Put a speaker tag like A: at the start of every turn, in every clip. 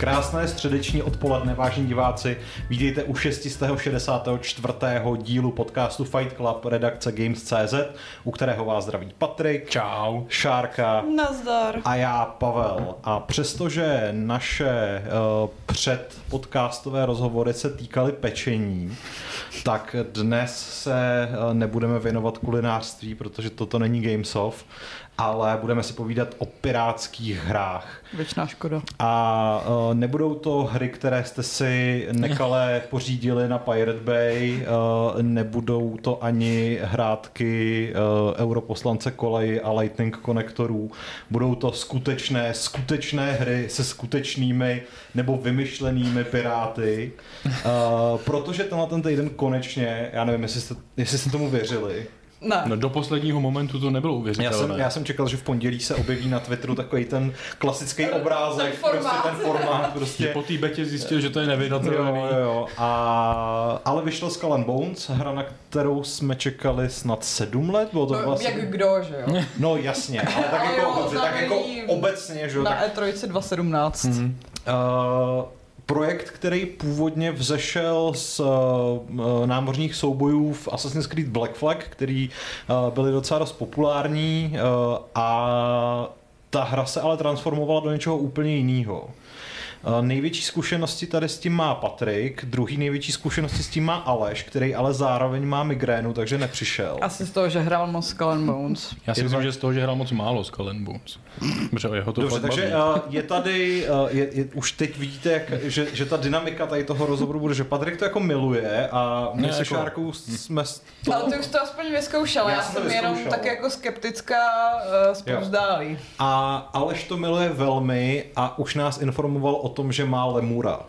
A: Krásné středeční odpoledne, vážení diváci. Vítejte u 664. dílu podcastu Fight Club redakce Games.cz, u kterého vás zdraví Patrik,
B: Čau.
A: Šárka
C: Nazdar.
A: a já Pavel. A přestože naše uh, předpodcastové rozhovory se týkaly pečení, tak dnes se uh, nebudeme věnovat kulinářství, protože toto není Gamesoft, ale budeme si povídat o pirátských hrách.
C: Věčná škoda.
A: A uh, nebudou to hry, které jste si nekale pořídili na Pirate Bay, uh, nebudou to ani hrátky uh, europoslance kolej a lightning konektorů. Budou to skutečné, skutečné hry se skutečnými nebo vymyšlenými piráty. Uh, protože tenhle ten týden konečně, já nevím, jestli jste, jestli jste tomu věřili,
C: Ne.
B: No do posledního momentu to nebylo
A: já
B: uvěřitelné.
A: jsem, já jsem čekal, že v pondělí se objeví na Twitteru takový ten klasický obrázek,
C: Ten formát.
A: prostě ten formát, prostě
B: po té betě zjistil, že to je
A: Jo,
B: nevydatelný.
A: jo, jo. A, ale vyšlo Skull and Bones, hra, na kterou jsme čekali snad sedm let, bylo to
C: No,
A: vlastně...
C: jak kdo, že jo?
A: No jasně, ale tak jako,
C: jo,
A: dobře, tak jako obecně, že jo, tak,
C: Na E E3 2017.
B: Mhm.
A: uh, projekt, který původně vzešel z uh, námořních soubojů v Assassin's Creed Black Flag, který uh, byly docela dost populární uh, a ta hra se ale transformovala do něčeho úplně jiného. Uh, Největší zkušenosti tady s tím má Patrik, druhý největší zkušenosti s tím má Aleš, který ale zároveň má migrénu, takže nepřišel.
C: Asi z toho, že hrál moc Skull and Bones.
B: Já si
A: Je
B: myslím, že z toho, že hrál moc málo Skull and Bones. Protože jeho to
A: Dobře, takže
B: baví.
A: uh, je tady, uh, je, je, už teď vidíte, jak, že, že ta dynamika tady toho rozhovoru bude, že Patrik to jako miluje a my
B: Ne,
A: se
B: jako-
A: Šárkou jsme... s- To,
C: Ale ty už to aspoň vyzkoušel,
A: Já
C: já,
A: jsem
C: jsem jenom tak jako skeptická uh, spouzdálí.
A: a Aleš to miluje velmi a už nás informoval o tom, že má lemura.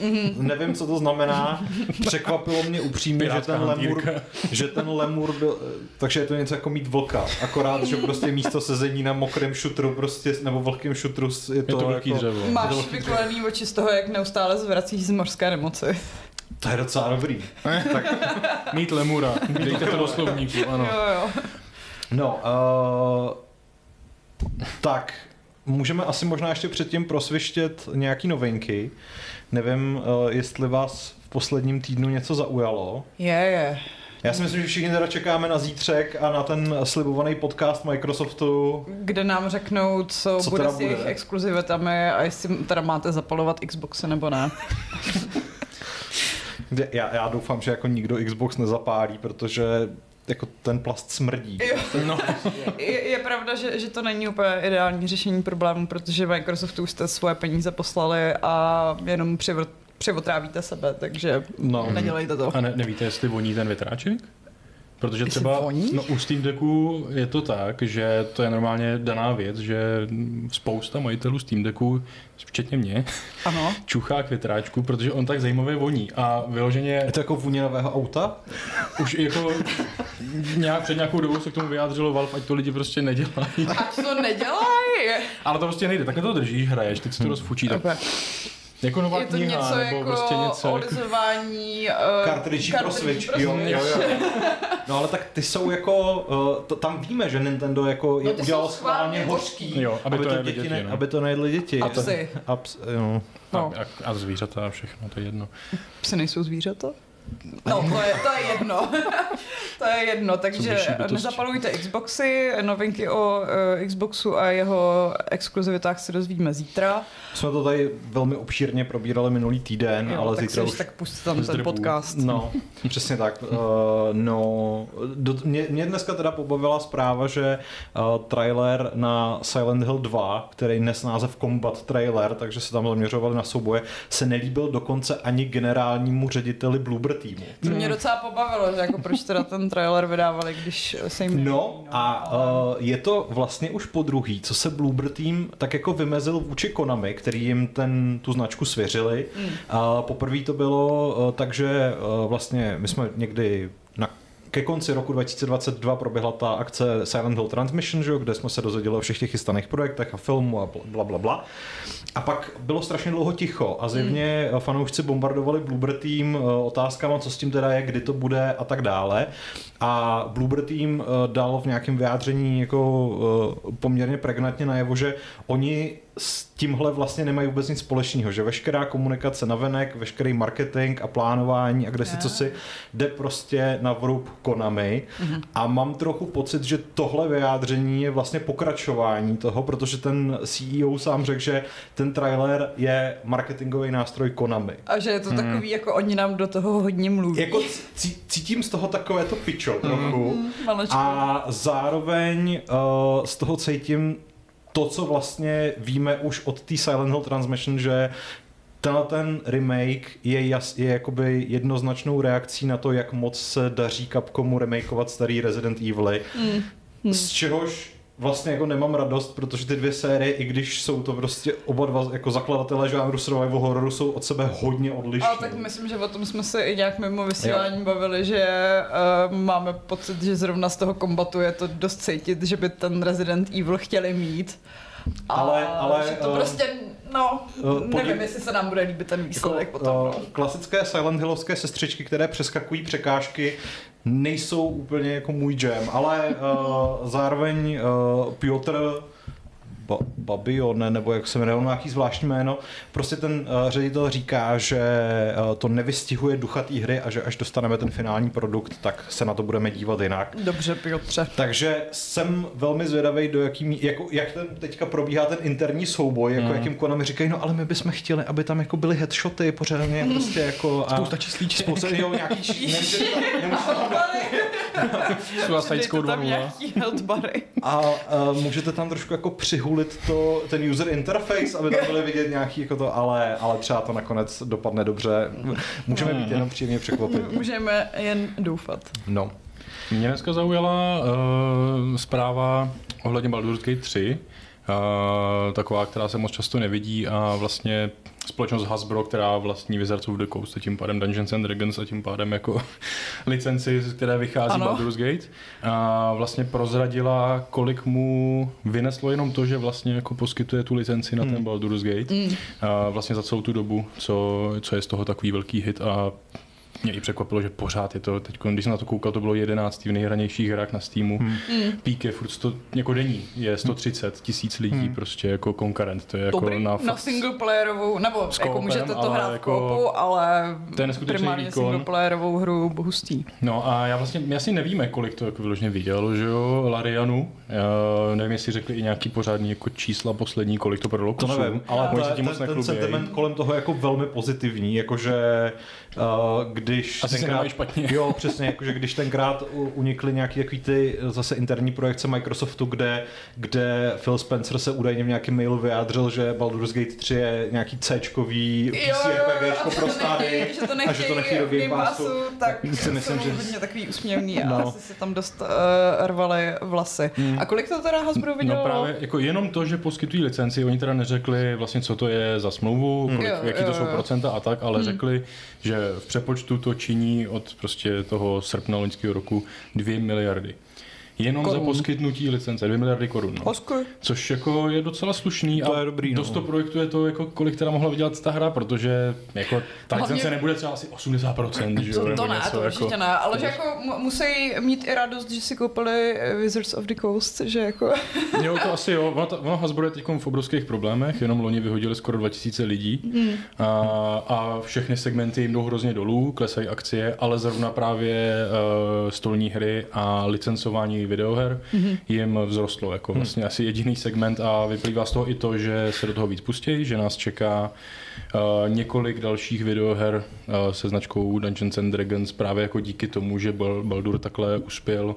A: Mm-hmm. Nevím, co to znamená. Překvapilo mě upřímně, že ten, lemur,
B: hantýrka.
A: že ten lemur byl... Takže je to něco jako mít vlka. Akorát, že prostě místo sezení na mokrém šutru prostě, nebo vlhkém šutru je
B: Je
A: to,
B: to velký
A: jako,
B: dřevo.
C: Máš
A: to-
C: vykolený oči z toho, jak neustále zvracíš z mořské nemoci.
A: To je docela dobrý. tak,
B: Mít lemura. Dejte to do slovníku, ano.
C: Jo, jo.
A: No, uh, tak můžeme asi možná ještě předtím prosvištět nějaký novinky. Nevím, uh, jestli vás v posledním týdnu něco zaujalo.
C: Je, je.
A: Já si myslím, že všichni teda čekáme na zítřek a na ten slibovaný podcast Microsoftu.
C: Kde nám řeknou, co,
A: Co
C: bude s jejich
A: bude?
C: exkluzivitami a jestli teda máte zapalovat Xboxy nebo ne.
A: Já, já doufám, že jako nikdo Xbox nezapálí, protože jako ten plast smrdí.
C: Jo.
B: No,
C: Je, je pravda, že, že to není úplně ideální řešení problému, protože Microsoftu už jste svoje peníze poslali a jenom přivr- přivotrávíte sebe, takže
A: No.
C: nedělejte to.
B: a ne, nevíte, jestli voní ten větráček? Protože třeba no, u Steam Decku je to tak, že to je normálně daná věc, že spousta majitelů Steam Decku, včetně mě,
C: Ano.
B: čuchá k větráčku, protože on tak zajímavě voní. A vyloženě
A: Je to jako vůně nového auta?
B: už jako nějak, před nějakou dobou se k tomu vyjádřilo Valve, ať to lidi prostě nedělají.
C: Ať to nedělají!
B: Ale to prostě nejde, takhle to držíš, hraješ, teď se to rozfučí. Tak
C: Okay.
B: Jako nová
C: Je to
B: kniha,
C: něco
B: nebo
C: jako
B: prostě něco. Jako...
C: odezování uh,
A: Kartridží pro Switch. Jo, jo, jo. No ale tak ty jsou jako, uh, to, tam víme, že Nintendo jako je
C: No, ty
A: udělal
C: jsou
A: schválně hořký,
B: Jo, aby to jedli
A: děti,
B: děti,
A: ne,
B: no.
A: aby to nejedli děti.
C: A psy.
A: A ps, jo.
C: No.
B: A, a, a zvířata a všechno, to je jedno.
C: Psy nejsou zvířata? No, to je, to je jedno. to je jedno, takže nezapalujte Xboxy, novinky o uh, Xboxu a jeho exkluzivitách se dozvíme zítra.
A: Jsme to tady velmi obšírně probírali minulý týden,
C: Jo,
A: ale
C: tak
A: zítra už...
C: tak pustíte tam ten podcast.
A: No, přesně tak. Uh, no, do, mě, mě dneska teda pobavila zpráva, že uh, trailer na Silent Hill 2, který nes název Combat Trailer, takže se tam zaměřovali na souboje, se nelíbil dokonce ani generálnímu řediteli Bloober týmu.
C: To mě docela pobavilo, že jako proč teda ten trailer vydávali, když se jim
A: No a uh, je to vlastně už po druhý, co se Bloober Team tak jako vymezil vůči Konami, který jim ten, tu značku svěřili. Mm. Uh, poprvé to bylo uh, tak, že uh, vlastně my jsme někdy ke konci roku 2022 proběhla ta akce Silent Hill Transmission, že, jo, kde jsme se dozvěděli o všech těch chystaných projektech a filmu a bla, bla, bla. A pak bylo strašně dlouho ticho a zjevně mm. fanoušci bombardovali Bloober Team eh, otázkama, co s tím teda je, kdy to bude a tak dále. A Bloober Team eh, dal v nějakém vyjádření jako eh, poměrně pregnantně najevo, že oni s tímhle vlastně nemají vůbec nic společného, že veškerá komunikace na venek, veškerý marketing a plánování a kde si co si jde prostě na vrub Konami mm-hmm. a mám trochu pocit, že tohle vyjádření je vlastně pokračování toho, protože ten CEO sám řekl, že ten trailer je marketingový nástroj Konami.
C: A že je to takový, mm. jako oni nám do toho hodně mluví.
A: Jako cítím z toho takové to pičo trochu mm, a zároveň uh, z toho cítím to, co vlastně víme už od té Silent Hill Transmission, že tenhle ten remake je, jas, je jakoby jednoznačnou reakcí na to, jak moc se daří Capcomu remakeovat starý Resident Evil. Mm. Mm. Z čehož vlastně jako nemám radost, protože ty dvě série, i když jsou to prostě oba dva jako zakladatelé žánru survival hororu, jsou od sebe hodně odlišné.
C: Ale tak myslím, že o tom jsme se i nějak mimo vysílání jo. bavili, že uh, máme pocit, že zrovna z toho kombatu je to dost cítit, že by ten Resident Evil chtěli mít. Ale, ale že to uh, prostě, no, uh, nevím, podív... jestli se nám bude líbit ten výsledek jako, potom. Uh,
A: klasické Silent Hillovské sestřičky, které přeskakují překážky, nejsou úplně jako můj jam, ale uh, zároveň uh, Piotr ba, Babione, nebo jak se jmenuje, nějaký zvláštní jméno. Prostě ten uh, ředitel říká, že uh, to nevystihuje ducha té hry a že až dostaneme ten finální produkt, tak se na to budeme dívat jinak.
C: Dobře, Piotře.
A: Takže jsem velmi zvědavý, do jaký, jako, jak ten teďka probíhá ten interní souboj, jako mm. jakým Konami říkají, no ale my bychom chtěli, aby tam jako byly headshoty pořádně, mm. prostě jako...
B: A spousta číslíček. Spousta,
A: jo, nějaký...
B: Suicide Squad
A: A uh, můžete tam trošku jako přihulit to, ten user interface, aby tam byly vidět nějaký jako to, ale, ale třeba to nakonec dopadne dobře. Můžeme být jenom příjemně překvapit.
C: Můžeme jen doufat.
A: No.
B: Mě dneska zaujala uh, zpráva ohledně Baldur's Gate 3, uh, taková, která se moc často nevidí a vlastně společnost Hasbro, která vlastní Wizards of the Coast a tím pádem Dungeons and Dragons a tím pádem jako licenci, z které vychází ano. Baldur's Gate. A vlastně prozradila, kolik mu vyneslo jenom to, že vlastně jako poskytuje tu licenci na hmm. ten Baldur's Gate. Hmm. A vlastně za celou tu dobu, co, co je z toho takový velký hit a mě i překvapilo, že pořád je to, teď, když jsem na to koukal, to bylo 11 v nejhranějších hrách na Steamu. Hmm. hmm. Pík je furt 100, jako denní, je 130 tisíc lidí hmm. prostě jako konkurent. To je jako
C: Dobrý,
B: na,
C: na single playerovou, nebo s jako můžete to hrát jako, v kopu, ale to je primárně výkon. single playerovou hru hustý.
B: No a já vlastně, my asi nevíme, kolik to jako vyloženě viděl, že jo, Larianu. Já nevím, jestli řekli i nějaký pořádný jako čísla poslední, kolik to prodalo
A: To nevím, ale ta, ten, ten sentiment kolem toho je jako velmi pozitivní, jakože uh, když
B: Asi tenkrát, špatně.
A: Jo, přesně, jakože když tenkrát unikly nějaký takový ty zase interní projekce Microsoftu, kde, kde Phil Spencer se údajně v nějakém mailu vyjádřil, že Baldur's Gate 3 je nějaký C-čkový PC RPG pro stády
C: a že to nechtějí do Game Passu, tak si myslím, že hodně takový usměvný a no. asi si tam dost uh, rvali vlasy. Hmm. A kolik to teda Hasbro vydělalo?
B: No právě, jako jenom to, že poskytují licenci, oni teda neřekli vlastně, co to je za smlouvu, kolik, hmm. jaký to jsou procenta a tak, ale hmm. řekli, že v přepočtu to činí od prostě toho srpna loňského roku 2 miliardy. Jenom korun. za poskytnutí licence, 2 miliardy korun. No. Což jako je docela slušný
A: to
B: a
A: je dobrý,
B: dost no. to projektuje to, jako kolik teda mohla vydělat ta hra, protože jako ta Hlavně... licence nebude třeba asi 80%, že jo?
C: To, to ne, něco, to určitě jako... ne, ale že jako musí mít i radost, že si koupili Wizards of the Coast, že jako...
B: jo, to asi jo. Ono, ono Hasbro je teď v obrovských problémech, jenom loni vyhodili skoro 2000 lidí hmm. a, a všechny segmenty jim jdou hrozně dolů, klesají akcie, ale zrovna právě uh, stolní hry a licencování videoher mm-hmm. jim vzrostlo jako mhm. vlastně mm. asi jediný segment a vyplývá z toho i to, že se do toho víc pustí, že nás čeká několik dalších videoher uh, se značkou Dungeons and Dragons právě jako díky tomu, že Baldur takhle uspěl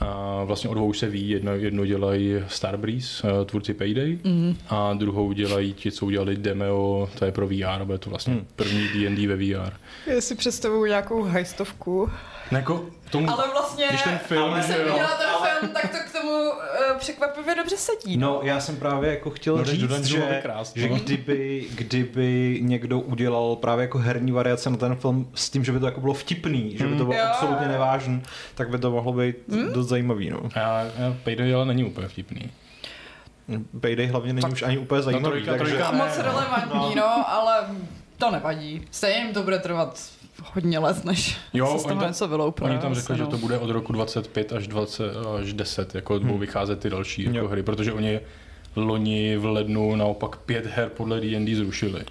B: a vlastně o dvou už se ví, jedno, jedno dělají Starbreeze, tvůrci Payday, mm. a druhou dělají ti, co udělali Demeo, to je pro VR, bude to vlastně mm. první D&D ve VR.
C: Já si představuju nějakou hajstovku.
B: Jako tomu,
C: ale vlastně,
B: když ten film,
C: ale jsem viděla ten ale... film, tak to k tomu uh, překvapivě dobře sedí.
A: No. no, já jsem právě jako chtěl no, říct, že, krás, že kdyby, kdyby někdo udělal právě jako herní variace na ten film s tím, že by to jako bylo vtipný, že by to bylo jo. absolutně nevážný, tak by to mohlo být hmm? dost zajímavý. No.
B: Já, já Payday ale není úplně vtipný.
A: Payday hlavně není tak, už ani úplně zajímavý. No, trojka,
C: takže... trojka, ne, moc relevantní, no. no, ale to nevadí. Stejně jim to bude trvat hodně let, než jo, se z toho něco vyloupne.
B: Oni tam řekli, no. že to bude od roku 25 až 20 až 10, jako budou hmm. vycházet ty další jako hry, protože oni loni v lednu naopak pět her podle D&D zrušili.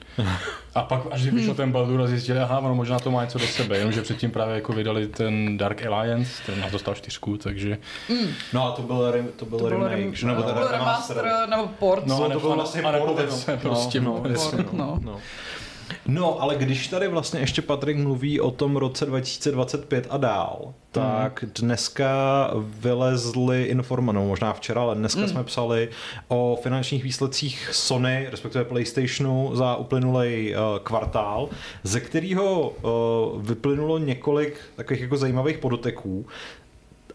B: A pak, až vyšel ten Baldur a zjistili, aha, ono možná to má něco do sebe, jenomže předtím právě jako vydali ten Dark Alliance, ten na to stal čtyřku, takže...
A: Mm. No a to byl, re, to byl to remake, rem,
C: že? Nebo to byl remaster, nebo port.
B: No,
A: no to byl vlastně port,
B: prostě. No, no,
C: port, no. no.
A: No, ale když tady vlastně ještě Patrik mluví o tom roce 2025 a dál, tak mm. dneska vylezly informace, no možná včera, ale dneska mm. jsme psali o finančních výsledcích Sony, respektive PlayStationu za uplynulý uh, kvartál, ze kterého uh, vyplynulo několik takových jako zajímavých podoteků.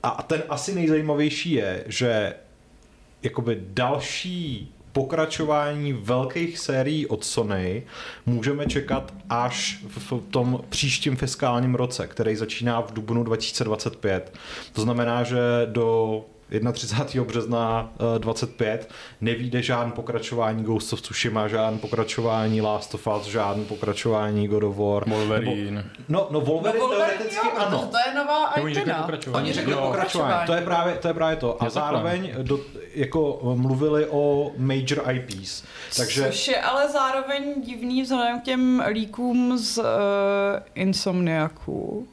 A: A ten asi nejzajímavější je, že jakoby další pokračování velkých sérií od Sony můžeme čekat až v tom příštím fiskálním roce, který začíná v dubnu 2025. To znamená, že do 31. března 25 nevíde žádný pokračování Ghost of Tsushima, žádný pokračování Last of Us, žádný pokračování God of War.
B: Wolverine.
A: Nebo, no, no Wolverine, no, Wolverine teoreticky
C: jo,
A: ano.
C: To je nová IP. Oni řekli
A: pokračování. Oni řekli pokračování. To je právě to. Je právě to. A zároveň do, jako mluvili o major IPs. Takže...
C: Což je ale zároveň divný vzhledem k těm líkům z uh, Insomniaku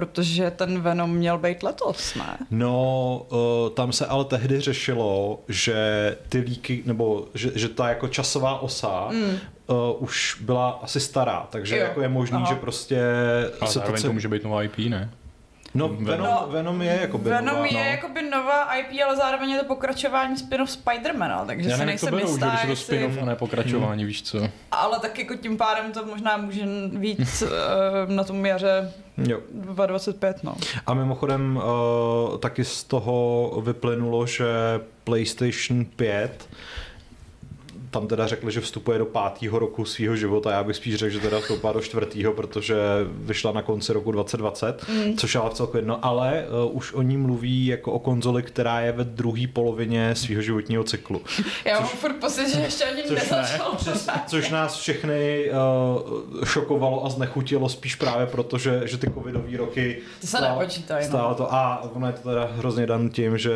C: protože ten Venom měl být letos, ne?
A: No, uh, tam se ale tehdy řešilo, že ty líky, nebo že, že ta jako časová osa mm. uh, už byla asi stará, takže jo. jako je možný, Aha. že prostě...
B: Ale se to, to může být nová IP, ne?
A: No, Venom, no, Venom je jako by
C: Venom
A: nová,
C: je
A: no.
C: jakoby nová IP, ale zároveň je to pokračování spin-off Spidermana, takže
B: Já
C: si nejsem
B: jistá,
C: že
B: když je to spin-off a ne pokračování, hmm. víš co.
C: Ale tak jako tím pádem to možná může víc uh, na tom jaře jo. 2025, no.
A: A mimochodem uh, taky z toho vyplynulo, že PlayStation 5 tam teda řekli, že vstupuje do pátého roku svého života, já bych spíš řekl, že teda vstoupá do čtvrtého, protože vyšla na konci roku 2020, mm. což ale celkově jedno, ale uh, už o ní mluví jako o konzoli, která je ve druhé polovině svého životního cyklu.
C: Já mám furt pocit, že ještě ani což nezačal.
A: Ne, což nás všechny uh, šokovalo a znechutilo spíš právě proto, že, že ty covidové roky
C: to se stál, nepočítají.
A: No. to a ono je to teda hrozně dan tím, že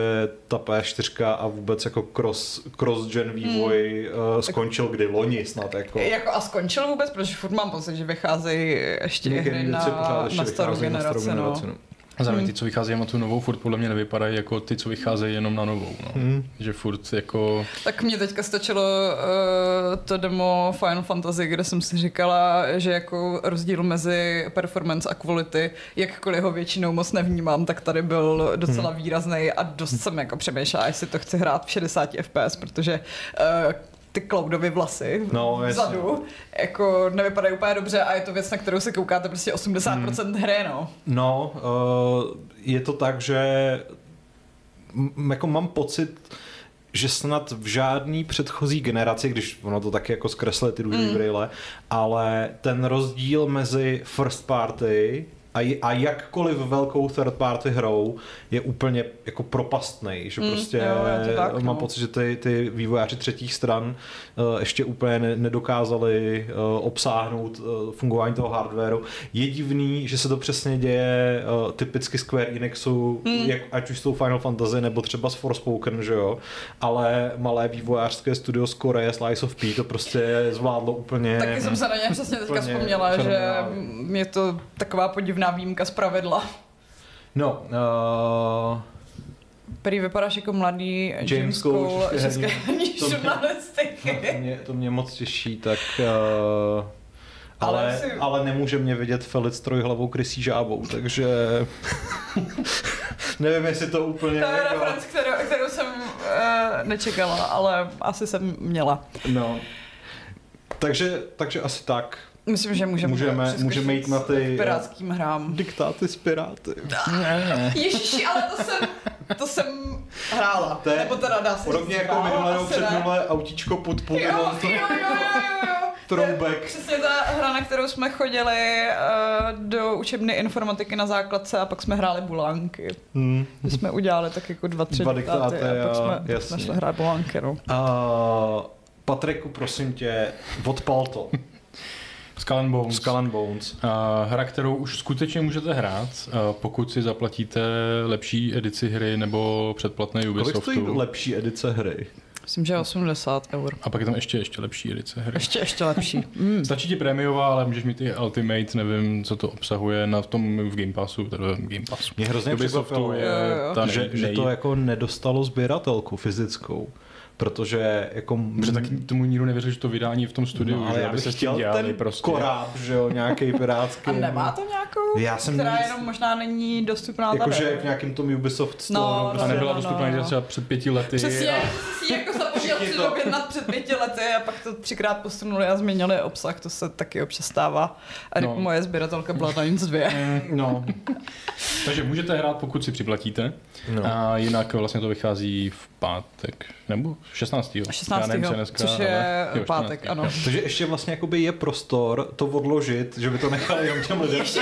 A: ta P4 a vůbec jako cross, cross-gen vývoj mm skončil kdy loni snad. Jako.
C: jako a skončil vůbec, protože furt mám pocit, že vycházejí ještě hry na, na starou generaci. No. generaci no.
B: A zároveň hmm. ty, co vycházejí na tu novou, furt podle mě nevypadají jako ty, co vycházejí jenom na novou. No. Hmm. Že furt jako...
C: Tak mě teďka stačilo uh, to demo Final Fantasy, kde jsem si říkala, že jako rozdíl mezi performance a quality, jakkoliv ho většinou moc nevnímám, tak tady byl docela hmm. výrazný a dost jsem jako přemýšlela, jestli to chci hrát v 60 FPS, protože uh, ty cloudovy vlasy no, vzadu, jako nevypadají úplně dobře a je to věc, na kterou se koukáte prostě 80% hmm. hry, no.
A: No, uh, je to tak, že m- jako mám pocit, že snad v žádný předchozí generaci, když ono to taky jako zkresle ty různé mm. brýle, ale ten rozdíl mezi first party a, a jakkoliv velkou third party hrou je úplně jako propastný, že mm, prostě
C: jo, tak,
A: mám no. pocit, že ty, ty vývojáři třetích stran uh, ještě úplně ne, nedokázali uh, obsáhnout uh, fungování toho hardwareu. Je divný, že se to přesně děje uh, typicky Square Enixu, mm. jak, ať už s tou Final Fantasy nebo třeba s Forspoken, že jo, ale malé vývojářské studio z Koreje, Slice of P, to prostě zvládlo úplně...
C: Taky jsem se na ně přesně teďka vzpomněla, že je to taková podivná divná výjimka z pravidla.
A: No, uh...
C: Prý vypadáš jako mladý James, James Cole české herní žurnalistiky.
A: To mě, to mě moc těší, tak... Uh... Ale, ale, si... ale nemůže mě vidět Felic trojhlavou krysí žábou, takže nevím, jestli to úplně...
C: To je jako... reference, kterou, kterou jsem uh, nečekala, ale asi jsem měla.
A: No. Takže, takže asi tak.
C: Myslím, že můžeme,
A: můžeme, můžeme jít na ty
C: pirátským hrám.
A: Diktáty z Piráty.
C: Ježiši, ale to jsem, to jsem hrála.
A: To je Nebo teda dá se Podobně jako minulé nebo předminulé autíčko pod půl.
C: Jo, jo, jo, jo, jo.
A: Troubek.
C: Přesně ta hra, na kterou jsme chodili uh, do učebny informatiky na základce a pak jsme hráli bulánky. Hmm. My jsme udělali tak jako dva, tři dva diktáty, diktáty a pak jsme, jasně. jsme šli hrát bulánky. No.
A: Uh, Patriku, prosím tě, odpal to.
B: Skull and Bones.
A: Skull and Bones.
B: Uh, hra, kterou už skutečně můžete hrát, uh, pokud si zaplatíte lepší edici hry nebo předplatné Ubisoftu.
A: Kolik stojí lepší edice hry?
C: Myslím, že 80 eur.
B: A pak je tam ještě, ještě lepší edice hry.
C: Ještě, ještě lepší. Mm.
B: Stačí ti prémiová, ale můžeš mít i Ultimate, nevím, co to obsahuje na tom v Game Passu, teda v Game Passu.
A: Mě hrozně překvapilo,
B: je
C: Jo, jo.
B: ta
A: že,
B: nej,
A: že to jako nedostalo sběratelku fyzickou. Protože jako...
B: Protože taky tomu nikdo nevěřil, že to vydání v tom studiu,
A: no, ale
B: že
A: já bych
B: se s tím
A: chtěl
B: dělali
A: ten
B: prostě.
A: koráb, že jo, nějaký pirátský.
C: A nemá to nějakou,
A: Já jsem
C: která
A: nic-
C: jenom možná není dostupná tady.
A: Jakože v nějakém tom Ubisoft Store.
C: No,
A: nebo
C: no,
B: A
A: prostě-
B: nebyla
C: no,
B: dostupná
C: no,
B: no,
C: no.
B: třeba před pěti lety.
C: Přesně,
B: A...
C: si jako zapomněl si
A: to-
C: objednat před pěti lety a pak to třikrát posunuli a změnili obsah, to se taky občas stává. A
B: No.
C: no. moje sběratelka Bloodlines 2.
B: No. Takže můžete hrát, pokud si připlatíte.
A: No.
B: A jinak vlastně to vychází v pátek, nebo 16.
C: 16.
B: Já nevím, co je dneska,
C: což je
B: ale- jo,
C: pátek,
B: 14.
C: ano.
A: Takže ještě vlastně jakoby je prostor to odložit, že by to nechali jenom těm lidem.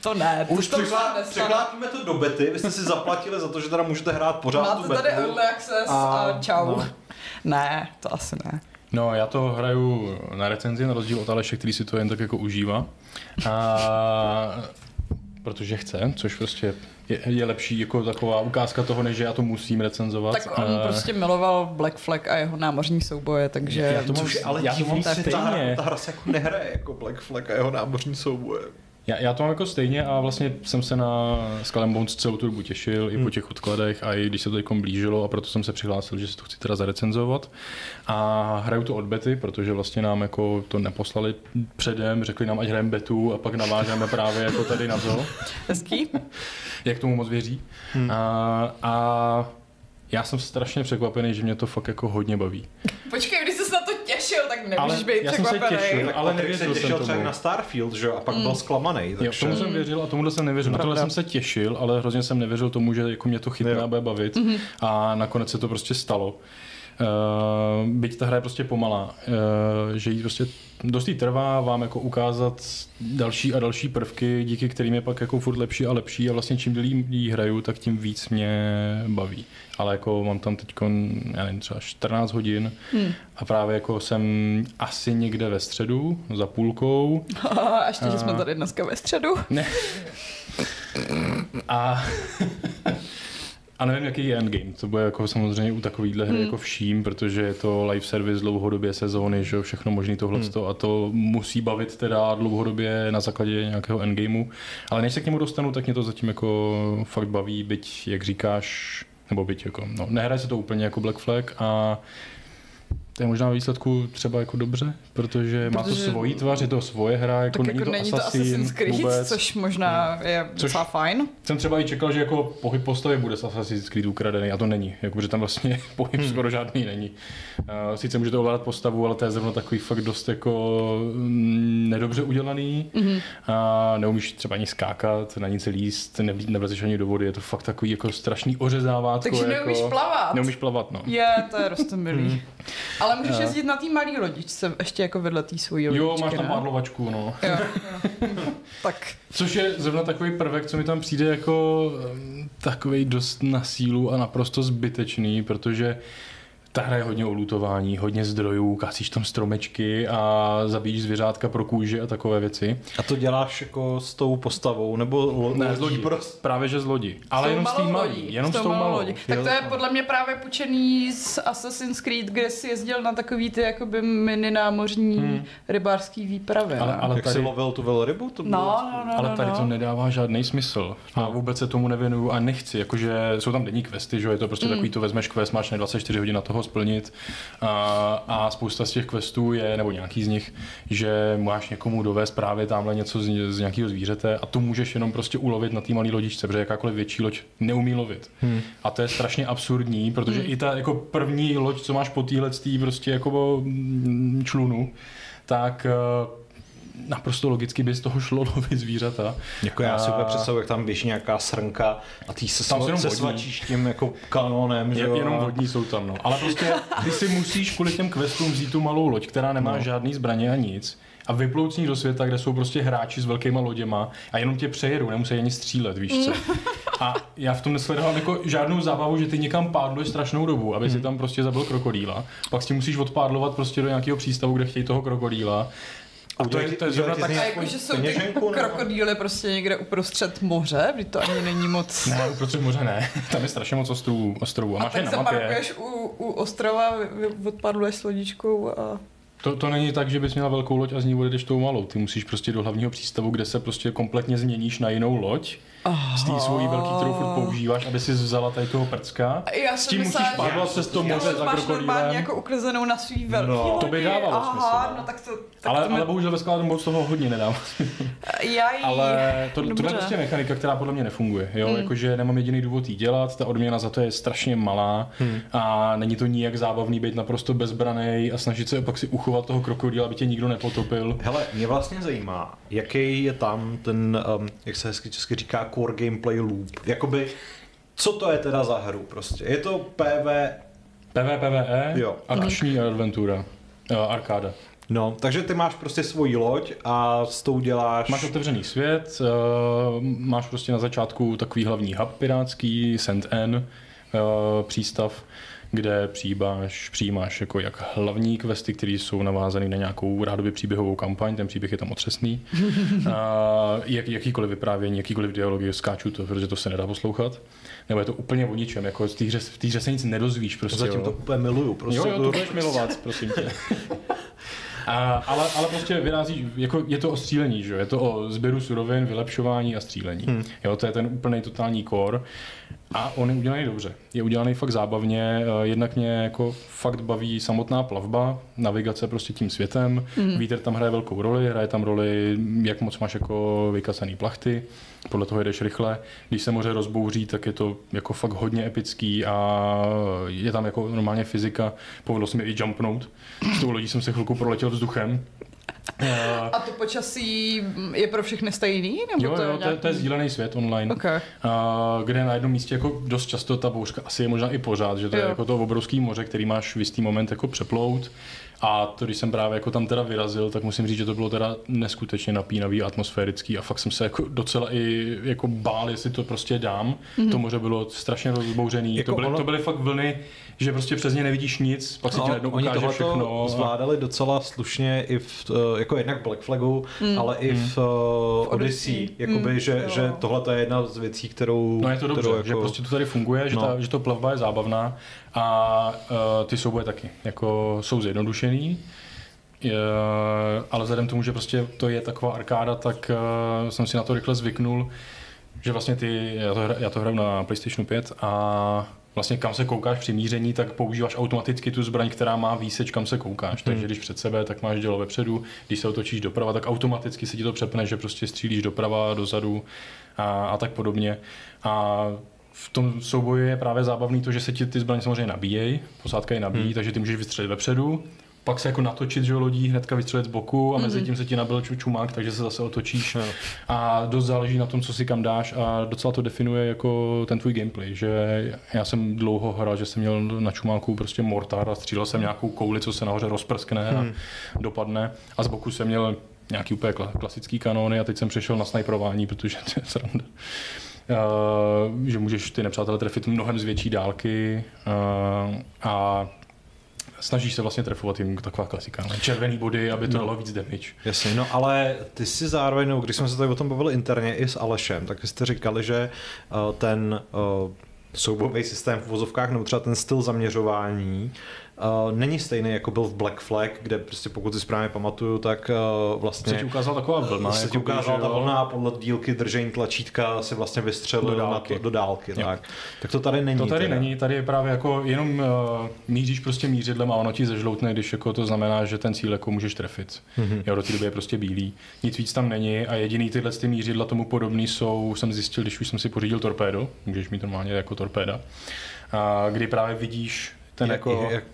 C: To ne,
A: Už
C: to
A: překlá,
C: nestane.
A: překládíme to do bety, vy jste si zaplatili za to, že teda můžete hrát pořád tu
C: Máte
A: betu.
C: tady early access a,
A: A-
C: a čau.
A: no.
C: Ne, to asi ne.
B: No, já to hraju na recenzi, na rozdíl od Aleše, který si to jen tak jako užívá. A protože chce, což prostě je, je lepší jako taková ukázka toho, než že já to musím recenzovat.
C: Tak on
B: A-
C: prostě miloval Black Flag a jeho námořní souboje, takže...
B: Já to mám-
A: Což ale
B: já to
A: divný,
B: mám
A: že ta, ta hra se jako nehraje jako Black Flag a jeho námořní souboje.
B: Já, já to mám jako stejně a vlastně jsem se na Skull and Bones celou tu dobu těšil i po těch odkladech a i když se to teď blížilo a proto jsem se přihlásil, že si to chci teda zarecenzovat. A hraju to od bety, protože vlastně nám jako to neposlali předem, řekli nám, ať hrajeme betu a pak navážeme právě jako tady na to,
C: Hezký?
B: jak tomu moc věří. Hmm. A, a já jsem strašně překvapený, že mě to fakt jako hodně baví.
C: Počkej, těšil, tak nemůžeš
B: Ale
C: být
B: já jsem se
C: překvapený.
B: těšil.
A: Tak
B: Ale nevěřil jsem
A: těšil třeba
B: tomu.
A: na Starfield, že jo, a pak byl zklamaný.
B: Jo,
A: Takže...
B: tomu jsem věřil a tomuhle jsem nevěřil. Na tohle jsem se těšil, ale hrozně jsem nevěřil tomu, že jako mě to chytne
A: Jo.
B: a bude bavit. A nakonec se to prostě stalo. Uh, byť ta hra je prostě pomalá, uh, že jí prostě dost jí trvá vám jako ukázat další a další prvky, díky kterým je pak jako furt lepší a lepší a vlastně čím díl jí- hraju, tak tím víc mě baví. Ale jako mám tam teď, já nevím, třeba 14 hodin
C: Hmm.
B: a právě jako jsem asi někde ve středu za půlkou
C: A ještě, že jsme
B: A-
C: tady dneska ve středu.
B: ne. A, a nevím, jaký je endgame. To bude jako samozřejmě u takovýhle hry
C: Hmm.
B: jako vším, protože je to live service dlouhodobě sezóny, že jo, všechno možný tohle
A: Hmm.
B: a to musí bavit teda dlouhodobě na základě nějakého endgameu. Ale než se k němu dostanu, tak mě to zatím jako fakt baví, byť, jak říkáš, nebo byť jako, no, nehraje se to úplně jako Black Flag a to je možná výsledku třeba jako dobře, protože, má to
C: Protože-
B: svoji tvář, je to svoje hra, jako
C: tak
B: není,
C: jako
B: to
C: není to
B: Assassin
C: Assassin's Creed,
B: vůbec.
C: což možná je
B: Což-
C: docela fajn.
B: Jsem třeba i čekal, že jako pohyb postavy bude z Assassin's Creed ukradený a to není, jako, že tam vlastně pohyb hmm. skoro žádný není. Uh, sice můžete ovládat postavu, ale to je zrovna takový fakt dost jako mm, nedobře udělaný
C: Mhm.
B: a neumíš třeba ani skákat, na nic líst, ne, nevlezeš ani do vody, je to fakt takový jako strašný ořezávátko.
C: Takže
B: jako,
C: neumíš plavat.
B: Neumíš plavat, no.
C: Je, to je rostomilý. Ale můžeš jezdit na té malý lodičce, ještě jako vedle té svojí
B: Jo,
C: lodičky,
B: máš tam
C: ne?
B: pádlovačku, no.
C: Jo, jo. tak,
B: Což je zrovna takový prvek, co mi tam přijde jako takový dost na sílu a naprosto zbytečný, protože ta hra je hodně o lutování, hodně zdrojů, kásíš tam stromečky a zabíjíš zvěřátka pro kůži a takové věci.
A: A to děláš jako s tou postavou, nebo lo,
B: Ne, z lodi.
A: Prostě.
B: Právě že z lodi. Ale
C: tou
B: jenom s tím
C: lodí,
B: Jenom s tou malou.
C: lodí. Tak to je
A: no.
C: podle mě právě půjčený z Assassin's Creed, kde jsi jezdil na takový ty jakoby mini námořní
B: Hmm.
C: rybářský výpravy.
B: Ale-
C: ne?
B: ale
A: Jak
B: tady-
A: jsi lovil tu velrybu? To
C: No,
A: bylo...
C: no, no,
B: Ale
C: no,
B: tady
C: no.
B: to nedává žádný smysl. A
A: No.
B: vůbec se tomu nevěnuju a nechci. Jakože jsou tam denní questy, že jo, je to prostě
C: Mm.
B: takový, to vezmeš quest, máš na 24 hodin na toho splnit. A, a spousta z těch questů je, nebo nějaký z nich, že máš někomu dovést právě tamhle něco z, z nějakého zvířete a tu můžeš jenom prostě ulovit na té malé lodičce, protože jakákoliv větší loď neumí lovit.
A: Hmm.
B: A to je strašně absurdní, protože
C: Hmm.
B: i ta jako první loď, co máš po téhle prostě jako mm, člunu, tak eh, naprosto logicky by z toho šlo lovit zvířata.
A: Jako já si úplně představuji, jak tam běží nějaká srnka a ty se,
B: Tam
A: sva, se svačíš tím jako kanonem, že
B: Je,
A: jo?
B: jenom vodní jsou tam, no. Ale prostě ty si musíš kvůli těm questům vzít tu malou loď, která nemá
A: No.
B: žádný zbraně a nic. A vyplout do světa, kde jsou prostě hráči s velkýma loděma a jenom tě přejedou, nemusí ani střílet, víš co. A já v tom nesledovám jako žádnou zábavu, že ty někam pádluješ strašnou dobu, aby si tam prostě zabil krokodýla. Pak si musíš odpádlovat prostě do nějakého přístavu, kde chtějí toho krokodýla. A to je, to je zrovna tak...
C: A jako, že jsou ty krokodýly prostě někde uprostřed moře, kdy to ani není moc...
B: Ne, uprostřed moře ne. Tam je strašně moc ostrovů. ostrovů.
C: A, a máš tak na mapě. u, u ostrova, odpadluješ s lodičkou a...
B: To, to není tak, že bys měla velkou loď a z ní odjedeš tou malou. Ty musíš prostě do hlavního přístavu, kde se prostě kompletně změníš na jinou loď z té svojí velký, kterou furt používáš, aby si vzala tady toho prcka.
C: Já
B: s tím musíš pádlat přes to moře za krokodýlem.
C: jako uklizenou na svý velký no,
B: To by dávalo Aha,
C: smysl. No, tak to, tak
B: ale,
C: to mi...
B: ale bohužel ve moc toho hodně nedám.
C: Já jí...
B: Ale to, to je prostě mechanika, která podle mě nefunguje. Jo? Hmm. Jakože nemám jediný důvod jí dělat, ta odměna za to je strašně malá hmm. a není to nijak zábavný být naprosto bezbraný a snažit se pak si uchovat toho krokodýla, aby tě nikdo nepotopil.
A: Hele, mě vlastně zajímá, jaký je tam ten, um, jak se hezky česky říká, core gameplay loop. Jakoby, co to je teda za hru prostě? Je to PV...
B: PvPvE, jo. akční mm. adventura, uh, arkáda.
A: No, takže ty máš prostě svoji loď a s tou děláš...
B: Máš otevřený svět, uh, máš prostě na začátku takový hlavní hub pirátský, St. N, uh, přístav, kde přijímáš, přijímáš jako jak hlavní questy, které jsou navázané na nějakou rádoby příběhovou kampaň, ten příběh je tam otřesný. a jak, jakýkoliv vyprávění, jakýkoliv dialogy, skáču to, protože to se nedá poslouchat. Nebo je to úplně o ničem, jako v té hře, v té hře se nic nedozvíš. Prostě,
A: Zatím
B: jo.
A: to úplně miluju. Prostě
B: jo, jo, to budeš milovat, prosím tě. A, ale, ale prostě vyrazí, jako je to o střílení, že? je to o sběru surovin, vylepšování a střílení. Hmm. Jo, to je ten úplný totální core. A on je udělaný dobře. Je udělaný fakt zábavně, eh, jednak mě jako fakt baví samotná plavba, navigace prostě tím světem, mm. vítr tam hraje velkou roli, hraje tam roli, jak moc máš jako vykasaný plachty, podle toho jdeš rychle. Když se moře rozbouří, tak je to jako fakt hodně epický a je tam jako normálně fyzika. Povedlo se mi i jumpnout. S tou lodí jsem se chvilku proletěl vzduchem,
C: a to počasí je pro všechny stejný? Nebo
B: jo,
C: to,
B: jo,
C: je
B: to, je, to je sdílený svět online,
C: okay.
B: a, kde na jednom místě jako dost často ta bouřka asi je možná i pořád, že to jo. je jako to obrovský moře, který máš v jistý moment jako přeplout. A to, když jsem právě jako tam teda vyrazil, tak musím říct, že to bylo teda neskutečně napínavý, atmosférický a fakt jsem se jako docela i jako bál, jestli to prostě dám. Mm-hmm. To moře bylo strašně rozbouřený. Jako to, byly, ono... to byly fakt vlny, že prostě přes ně nevidíš nic, pak si no, ti najednou ukáže všechno.
A: zvládali docela slušně i v, eh, jako jednak Black Flagu, mm. ale i v, mm. v Odyssey. Jakoby, mm. že, že tohle je jedna z věcí, kterou...
B: No je to dobře, jako... že prostě to tady funguje, že, no. ta, že to plavba je zábavná a uh, ty souboje taky. Jako jsou zjednodušený, je, ale vzhledem k tomu, že prostě to je taková arkáda, tak uh, jsem si na to rychle zvyknul, že vlastně ty, já to, já to hraju na PlayStation 5 a vlastně kam se koukáš při míření, tak používáš automaticky tu zbraň, která má výseč, kam se koukáš. Hmm. Takže když před sebe, tak máš dělo vepředu, když se otočíš doprava, tak automaticky se ti to přepne, že prostě střílíš doprava, dozadu a, a tak podobně. A v tom souboji je právě zábavný to, že se ti ty zbraně samozřejmě nabíjejí, posádka je nabíjí, hmm. takže ty můžeš vystřelit vepředu, pak se jako natočit, že lodí, hnedka vystřelit z boku a mezi mhm. tím se ti nabil čumák, takže se zase otočíš. A dost záleží na tom, co si kam dáš a docela to definuje jako ten tvůj gameplay, že já jsem dlouho hrál, že jsem měl na čumáku prostě mortar a střílel jsem nějakou kouli, co se nahoře rozprskne a hmm. dopadne a z boku jsem měl nějaký úplně klasický kanóny a teď jsem přešel na snajprování, protože to je sranda. Uh, že můžeš ty nepřátelé trefit mnohem z větší dálky uh, a snažíš se vlastně trefovat jim taková klasika. Ne? Červený body, aby to no. dalo víc damage.
A: Jasně, no ale ty si zároveň, no, když jsme se tady o tom bavili interně i s Alešem, tak jste říkali, že uh, ten soubový systém v vozovkách nebo třeba ten styl zaměřování uh, není stejný, jako byl v Black Flag, kde prostě pokud si správně pamatuju, tak uh, vlastně...
B: Se ti ukázala taková vlna.
A: Se ti ukázala ta vlna a podle dílky držení tlačítka si vlastně vystřelil do dálky. Na to, do dálky tak. tak to tady není.
B: To tady
A: teda.
B: není, tady je právě jako jenom uh, míříš prostě mířidlem a ono ti zežloutne, když jako to znamená, že ten cíl jako můžeš trefit. Mm-hmm. Jo, do té doby je prostě bílý. Nic víc tam není a jediný tyhle ty mířidla tomu podobný jsou, jsem zjistil, když už jsem si pořídil torpédo, můžeš mít normálně jako torpéda, a kdy právě vidíš ten jak, jako... Jak,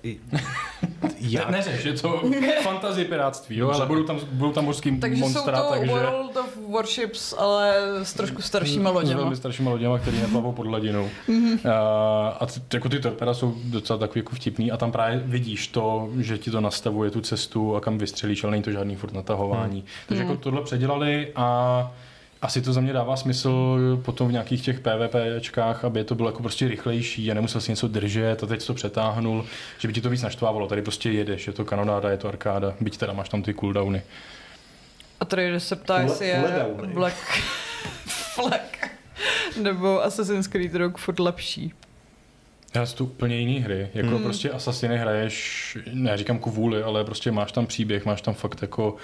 B: jak, ne, neřeš, je to fantasy piráctví, jo, ale budou tam, budou tam mořský
C: takže
B: monstra,
C: jsou to takže... World of Warships, ale s trošku staršíma loděma. S
B: velmi staršíma loděma, který neplavou pod hladinou. Mm-hmm. A, a t, jako ty torpeda jsou docela takový jako vtipný a tam právě vidíš to, že ti to nastavuje tu cestu a kam vystřelíš, ale není to žádný furt natahování. Mm. Takže mm. jako tohle předělali a asi to za mě dává smysl potom v nějakých těch PvPčkách, aby to bylo jako prostě rychlejší a nemusel si něco držet a teď to přetáhnul, že by ti to víc naštvávalo. Tady prostě jedeš, je to kanonáda, je to arkáda, byť teda máš tam ty cooldowny.
C: A tady se ptá, jestli je Black Flag nebo Assassin's Creed Rogue furt lepší.
B: Já jsou to úplně jiné hry. Jako hmm. prostě Assassiny hraješ, ne říkám kvůli, ale prostě máš tam příběh, máš tam fakt jako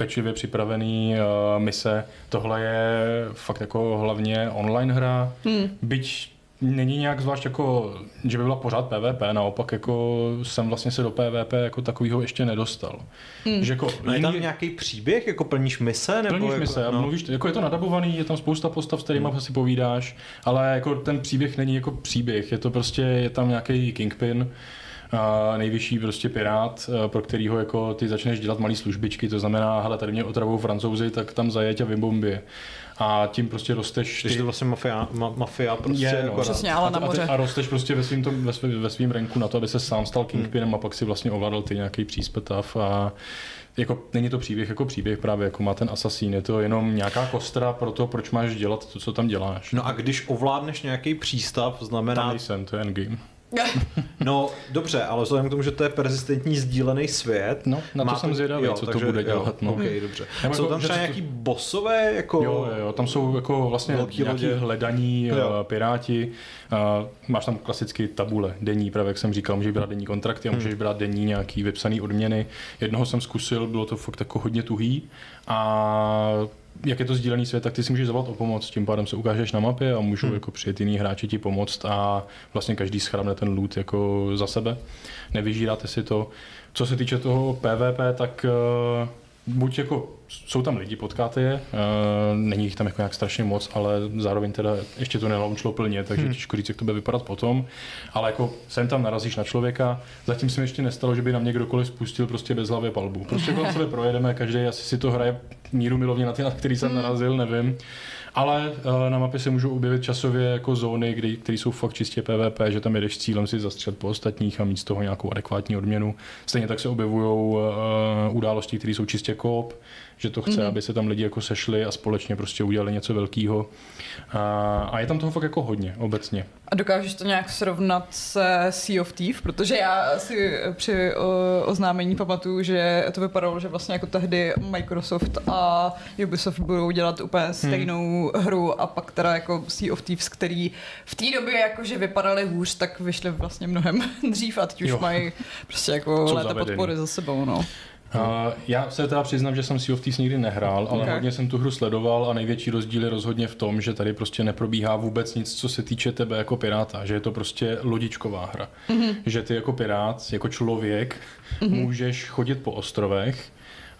B: pečlivě připravený uh, mise. Tohle je fakt jako hlavně online hra, hmm. byť není nějak zvlášť jako, že by byla pořád PvP, naopak jako jsem vlastně se do PvP jako takového ještě nedostal.
A: Hmm. Že jako no je tam nějaký příběh, jako plníš mise? Nebo
B: plníš
A: jako,
B: mise, no. mluvíš, jako je to nadabovaný, je tam spousta postav, s kterými hmm. si povídáš, ale jako ten příběh není jako příběh, je to prostě, je tam nějaký kingpin, nejvyšší prostě pirát, pro kterýho jako ty začneš dělat malé službičky, to znamená, hele, tady mě otravou francouzi, tak tam zajeď a vybombě a tím prostě rosteš.
A: Ty... to vlastně mafia, ma, mafia prostě. Je,
C: no, Přesně, ale na moře.
B: A, a, rosteš prostě ve svým, tom, ve, svý, ve svým renku na to, aby se sám stal kingpinem hmm. a pak si vlastně ovládal ty nějaký příspetav a jako, není to příběh jako příběh právě, jako má ten asasín, je to jenom nějaká kostra pro to, proč máš dělat to, co tam děláš.
A: No a když ovládneš nějaký přístav, znamená...
B: Tam nejsem, to je endgame.
A: No, dobře, ale vzhledem k tomu, že to je persistentní sdílený svět.
B: No, na to jsem zvědavý, jo, co takže, to bude dělat. Jo, no.
A: okay, dobře. Nebo jsou jako, tam třeba nějaký to... bosové? Jako...
B: Jo, jo, tam jsou jako vlastně nějaký lodě. hledaní jo. uh, piráti. Uh, máš tam klasicky tabule, denní, právě jak jsem říkal, můžeš brát denní kontrakty a můžeš hmm. brát denní nějaký vypsaný odměny. Jednoho jsem zkusil, bylo to fakt jako hodně tuhý a jak je to sdílený svět, tak ty si můžeš zavolat o pomoc, tím pádem se ukážeš na mapě a můžou hmm. jako přijet jiný hráči ti pomoct a vlastně každý schrábne ten loot jako za sebe. Nevyžíráte si to. Co se týče toho PvP, tak uh, buď jako jsou tam lidi, potkáte je, uh, není jich tam jako nějak strašně moc, ale zároveň teda ještě to nelaunchlo plně, takže hmm. těžko říct, jak to bude vypadat potom, ale jako sem tam narazíš na člověka, zatím se mi ještě nestalo, že by nám někdokoliv spustil prostě bez hlavy palbu. Prostě kolem sebe projedeme, každý asi si to hraje míru milovně na ty, na který jsem hmm. narazil, nevím. Ale uh, na mapě se můžou objevit časově jako zóny, které jsou fakt čistě PvP, že tam jedeš cílem si zastřet po ostatních a mít z toho nějakou adekvátní odměnu. Stejně tak se objevují uh, události, které jsou čistě kop, že to chce, mm-hmm. aby se tam lidi jako sešli a společně prostě udělali něco velkého. A, a je tam toho fakt jako hodně obecně.
C: A dokážeš to nějak srovnat se Sea of Thief? Protože já si při o, oznámení pamatuju, že to vypadalo, že vlastně jako tehdy Microsoft a Ubisoft budou dělat úplně hmm. stejnou hmm. Hru a pak teda jako Sea of Thieves, který v té době jakože vypadaly hůř, tak vyšly vlastně mnohem dřív a teď už jo. mají prostě jako léta zavedený. podpory za sebou. No.
B: Uh, já se teda přiznám, že jsem Sea of Thieves nikdy nehrál, ale okay. hodně jsem tu hru sledoval a největší rozdíl je rozhodně v tom, že tady prostě neprobíhá vůbec nic, co se týče tebe jako piráta, že je to prostě lodičková hra. Mm-hmm. Že ty jako pirát, jako člověk, mm-hmm. můžeš chodit po ostrovech,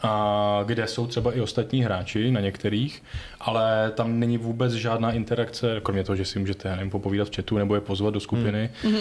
B: a kde jsou třeba i ostatní hráči na některých, ale tam není vůbec žádná interakce, kromě toho, že si můžete nevím, popovídat v chatu nebo je pozvat do skupiny. Mm. Uh,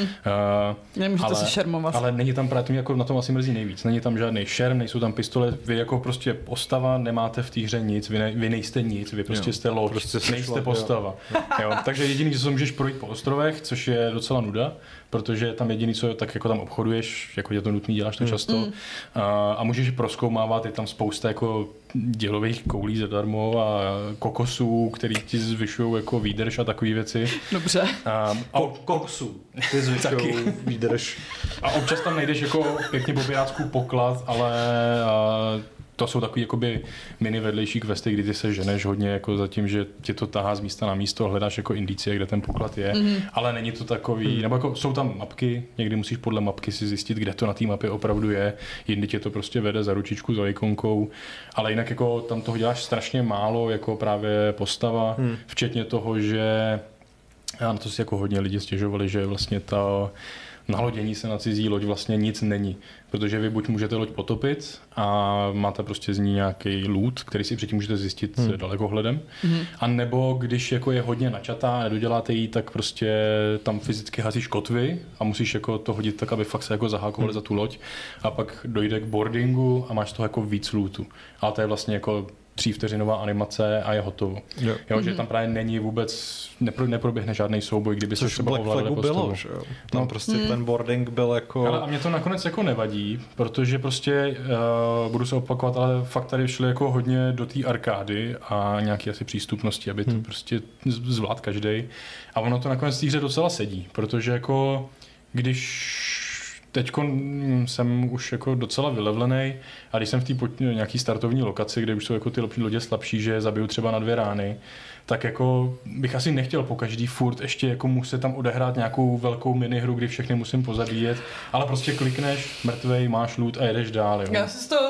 C: Nemůžete ale, se šermovat.
B: Ale není tam právě, jako na tom asi mrzí nejvíc. Není tam žádný šerm, nejsou tam pistole, vy jako prostě postava nemáte v té hře nic, vy, ne, vy nejste nic, vy prostě jo. jste loď, prostě nejste šlo, postava. Jo. Jo. Takže jediný, co můžeš projít po ostrovech, což je docela nuda, protože tam jediný, co tak jako tam obchoduješ, jako je to nutný, děláš to mm. často mm. a, a můžeš proskoumávat, je tam spousta jako dělových koulí zadarmo a kokosů, který ti zvyšují jako výdrž a takové věci.
C: Dobře.
A: A, a Ko- kokosů. Ty zvyšují výdrž.
B: A občas tam najdeš jako pěkně po poklad, ale a, to jsou takový jakoby mini vedlejší questy, kdy ty se ženeš hodně jako za tím, že tě to tahá z místa na místo, hledáš jako indicie, kde ten poklad je, mm-hmm. ale není to takový, mm. nebo jako jsou tam mapky, někdy musíš podle mapky si zjistit, kde to na té mapě opravdu je, jindy tě to prostě vede za ručičku, za ikonkou, ale jinak jako tam toho děláš strašně málo, jako právě postava, mm. včetně toho, že já na to si jako hodně lidi stěžovali, že vlastně ta nalodění se na cizí loď vlastně nic není, protože vy buď můžete loď potopit a máte prostě z ní nějaký loot, který si předtím můžete zjistit hmm. dalekohledem, hmm. a nebo když jako je hodně načatá a nedoděláte ji, tak prostě tam fyzicky hasíš kotvy a musíš jako to hodit tak, aby fakt se jako zahákovali hmm. za tu loď a pak dojde k boardingu a máš to jako víc lootu. Ale to je vlastně jako tří vteřinová animace a je hotovo. Jo. Jo, mm-hmm. že mhm. tam právě není vůbec, nepro, neproběhne žádný souboj, kdyby
A: Což
B: se třeba
A: Black Flagu bylo, že jo? Tam no, prostě mm. ten boarding byl jako...
B: Ale a mě to nakonec jako nevadí, protože prostě uh, budu se opakovat, ale fakt tady šli jako hodně do té arkády a nějaké asi přístupnosti, aby to mm. prostě zvlád každý. A ono to nakonec té hře docela sedí, protože jako když teď jsem už jako docela vylevlený a když jsem v té nějaký startovní lokaci, kde už jsou jako ty lodě slabší, že zabiju třeba na dvě rány, tak jako bych asi nechtěl po každý furt ještě jako muset tam odehrát nějakou velkou minihru, kdy všechny musím pozabíjet, ale prostě klikneš, mrtvej, máš loot a jedeš dál. Jo.
C: Já si z toho,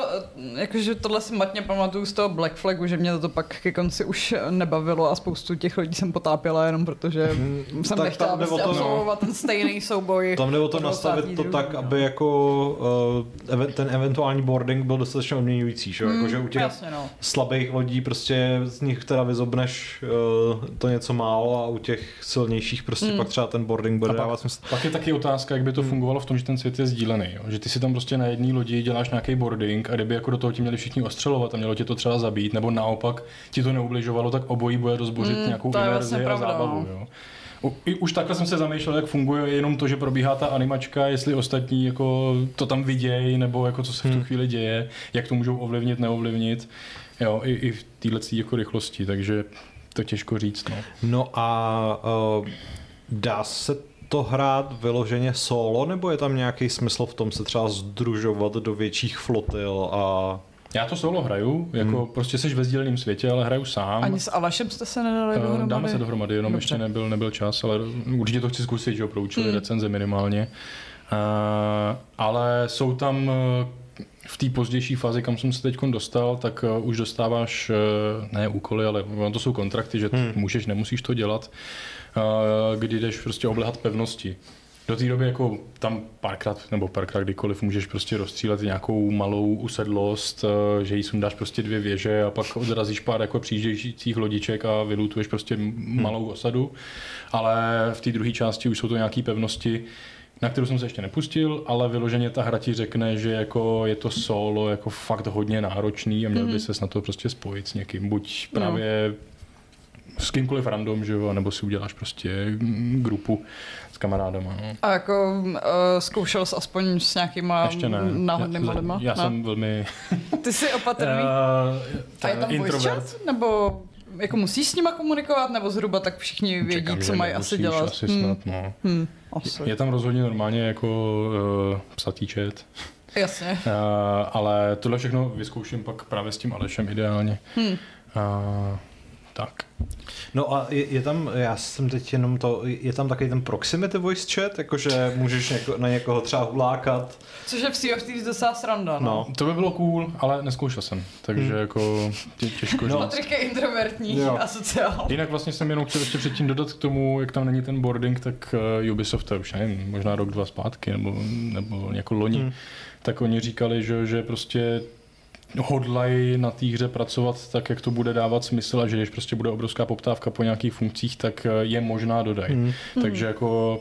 C: jakože tohle si matně pamatuju z toho Black Flagu, že mě to pak ke konci už nebavilo a spoustu těch lidí jsem potápěla jenom protože hmm, jsem tak nechtěla prostě to, no. ten stejný souboj.
A: Tam jde o to nastavit to tak, aby jako uh, ten eventuální boarding byl dostatečně odměňující, že? Hmm, jako, že u těch jasně, no. slabých lodí prostě z nich teda vyzobneš uh, to něco málo a u těch silnějších prostě mm. pak třeba ten boarding bude dávat smysl.
B: Pak je taky otázka, jak by to hmm. fungovalo v tom, že ten svět je sdílený. Jo? Že ty si tam prostě na jedné lodi děláš nějaký boarding a kdyby jako do toho ti měli všichni ostřelovat a mělo tě to třeba zabít, nebo naopak ti to neubližovalo, tak obojí bude rozbořit mm, nějakou
C: inerzi
B: vlastně
C: a
B: zábavu. No. Jo? I už takhle jsem se zamýšlel, jak funguje jenom to, že probíhá ta animačka, jestli ostatní jako to tam vidějí, nebo jako co se v tu hmm. chvíli děje, jak to můžou ovlivnit, neovlivnit. Jo, i, i v téhle jako rychlosti, takže to těžko říct. No,
A: no a uh, dá se to hrát vyloženě solo, nebo je tam nějaký smysl v tom se třeba združovat do větších flotil a
B: já to solo hraju, jako hmm. prostě seš ve sdíleném světě, ale hraju sám.
C: Ani s Alešem jste se nedali uh, dohromady?
B: Dáme se dohromady, jenom Dobře. ještě nebyl, nebyl čas, ale určitě to chci zkusit, že jo, hmm. recenze minimálně. Uh, ale jsou tam v té pozdější fázi, kam jsem se teď dostal, tak už dostáváš ne úkoly, ale to jsou kontrakty, že hmm. můžeš, nemusíš to dělat, uh, kdy jdeš prostě oblehat pevnosti. Do té doby jako tam párkrát nebo párkrát kdykoliv můžeš prostě rozstřílet nějakou malou usedlost, že jí sundáš prostě dvě věže a pak odrazíš pár jako přijíždějících lodiček a vylutuješ prostě hmm. malou osadu. Ale v té druhé části už jsou to nějaké pevnosti, na kterou jsem se ještě nepustil, ale vyloženě ta hra ti řekne, že jako je to solo jako fakt hodně náročný a měl by ses na to prostě spojit s někým. Buď právě no. S kýmkoliv random, že jo, nebo si uděláš prostě grupu s kamarádama. No.
C: A jako uh, zkoušel jsi aspoň s nějakýma Ještě ne. náhodnýma
B: lidma? Já, já ne? jsem velmi...
C: Ty jsi opatrný? Uh, a je tam introvert. Nebo jako musíš s nima komunikovat, nebo zhruba tak všichni vědí, Čekám, co mají asi dělat?
B: Asi hmm. snad, no. Hmm. Je tam rozhodně normálně jako uh, psatý chat.
C: Jasně. Uh,
B: ale tohle všechno vyzkouším pak právě s tím Alešem ideálně. Hmm. Uh, tak.
A: No a je, je, tam, já jsem teď jenom to, je tam takový ten proximity voice chat, jakože můžeš něko, na někoho třeba hulákat.
C: Což je v Sea of Thieves docela sranda, no. no.
B: To by bylo cool, ale neskoušel jsem, takže hmm. jako tě, těžko no. říct.
C: Patrik je introvertní jo. a sociál.
B: Jinak vlastně jsem jenom chtěl ještě předtím dodat k tomu, jak tam není ten boarding, tak uh, Ubisoft, to už nevím, možná rok, dva zpátky, nebo, nebo jako loni, hmm. tak oni říkali, že, že prostě hodlají na té hře pracovat tak, jak to bude dávat smysl a že když prostě bude obrovská poptávka po nějakých funkcích, tak eh, je možná dodají. Mm. Takže jako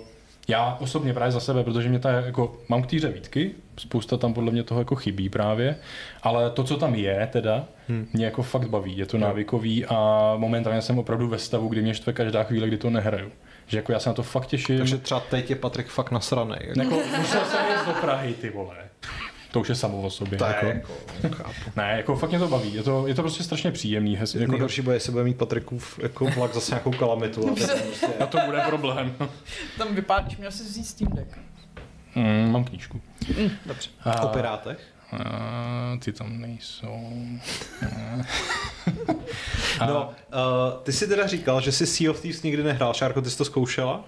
B: já osobně právě za sebe, protože mě ta jako, mám k té hře výtky, spousta tam podle mě toho jako chybí právě, ale to, co tam je teda, hmm. mě jako fakt baví, je to návykový a momentálně jsem opravdu ve stavu, kdy mě štve každá chvíle, kdy to nehraju. Že jako já se na to fakt těším.
A: Takže třeba teď je Patrik fakt nasraný.
B: Jako. jako musel jsem jít do Prahy, ty vole. To už je samo o sobě.
A: Tak, jako,
B: jako ne, jako fakt mě to baví. Je to, je to prostě strašně příjemný. Hez,
A: jako Nejhorší bude, jestli bude mít Patrikův jako vlak zase nějakou kalamitu. A, prostě...
B: a to bude problém.
C: Tam vypádíš, měl jsi vzít Steam Deck.
B: Mm, mám knížku.
C: Mm, dobře.
A: A, o pirátech?
B: A, ty tam nejsou.
A: no, uh, ty jsi teda říkal, že jsi Sea of Thieves nikdy nehrál. Šárko, ty jsi to zkoušela?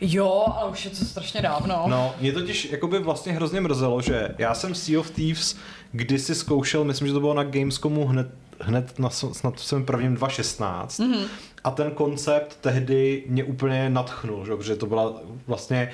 C: Jo, ale už je to strašně dávno.
A: No, mě totiž jakoby vlastně hrozně mrzelo, že já jsem Sea of Thieves kdysi zkoušel, myslím, že to bylo na Gamescomu hned, hned na snad svém prvním 2016 mm-hmm. a ten koncept tehdy mě úplně natchnul, že? protože to byla vlastně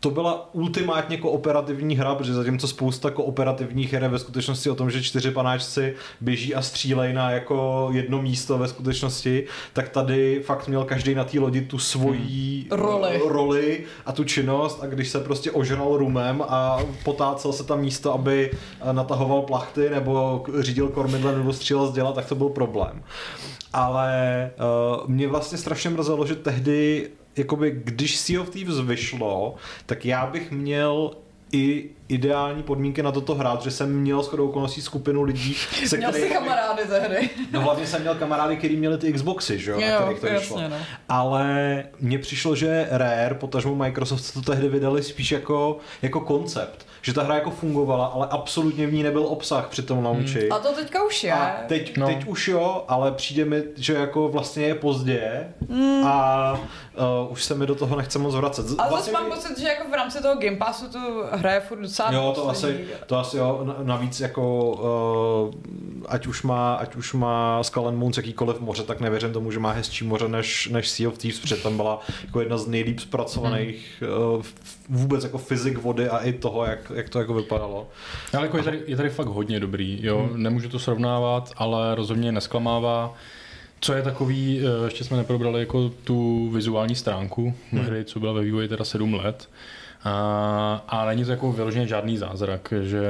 A: to byla ultimátně kooperativní hra, protože zatímco spousta kooperativních her je ve skutečnosti o tom, že čtyři panáčci běží a střílejí na jako jedno místo ve skutečnosti, tak tady fakt měl každý na té lodi tu svoji
C: hmm. roli.
A: roli a tu činnost a když se prostě ožral rumem a potácel se tam místo, aby natahoval plachty nebo řídil kormidlem nebo střílel z děla, tak to byl problém. Ale uh, mě vlastně strašně mrzelo, že tehdy jakoby, když Sea of Thieves vyšlo, tak já bych měl i ideální podmínky na toto hrát, že jsem měl shodou okolností skupinu lidí,
C: se Měl jsi kamarády ze hry.
A: No hlavně jsem měl kamarády, kteří měli ty Xboxy, že jo, jo na to jasně, vyšlo. No. Ale mně přišlo, že Rare, potažmo Microsoft to tehdy vydali spíš jako, jako koncept že ta hra jako fungovala, ale absolutně v ní nebyl obsah při tom launchi. Hmm.
C: A to teďka už je. A
A: teď, no. teď už jo, ale přijde mi, že jako vlastně je pozdě hmm. a uh, už se mi do toho nechce moc vracet.
C: Ale vlastně zase mám pocit, že jako v rámci toho Game Passu tu hraje furt docela
A: Jo, to asi, to asi jo, navíc jako uh, ať už má, ať už má Skull and Moons jakýkoliv moře, tak nevěřím tomu, že má hezčí moře než, než Sea of Thieves, protože tam byla jako jedna z nejlíp zpracovaných hmm. uh, vůbec jako fyzik vody a i toho, jak, jak to jako vypadalo.
B: Ale jako je, tady, je tady fakt hodně dobrý, jo, hmm. nemůžu to srovnávat, ale rozhodně nesklamává. Co je takový, eh, ještě jsme neprobrali jako tu vizuální stránku hmm. hry, co byla ve vývoji teda 7 let. A, a není to jako vyloženě žádný zázrak, že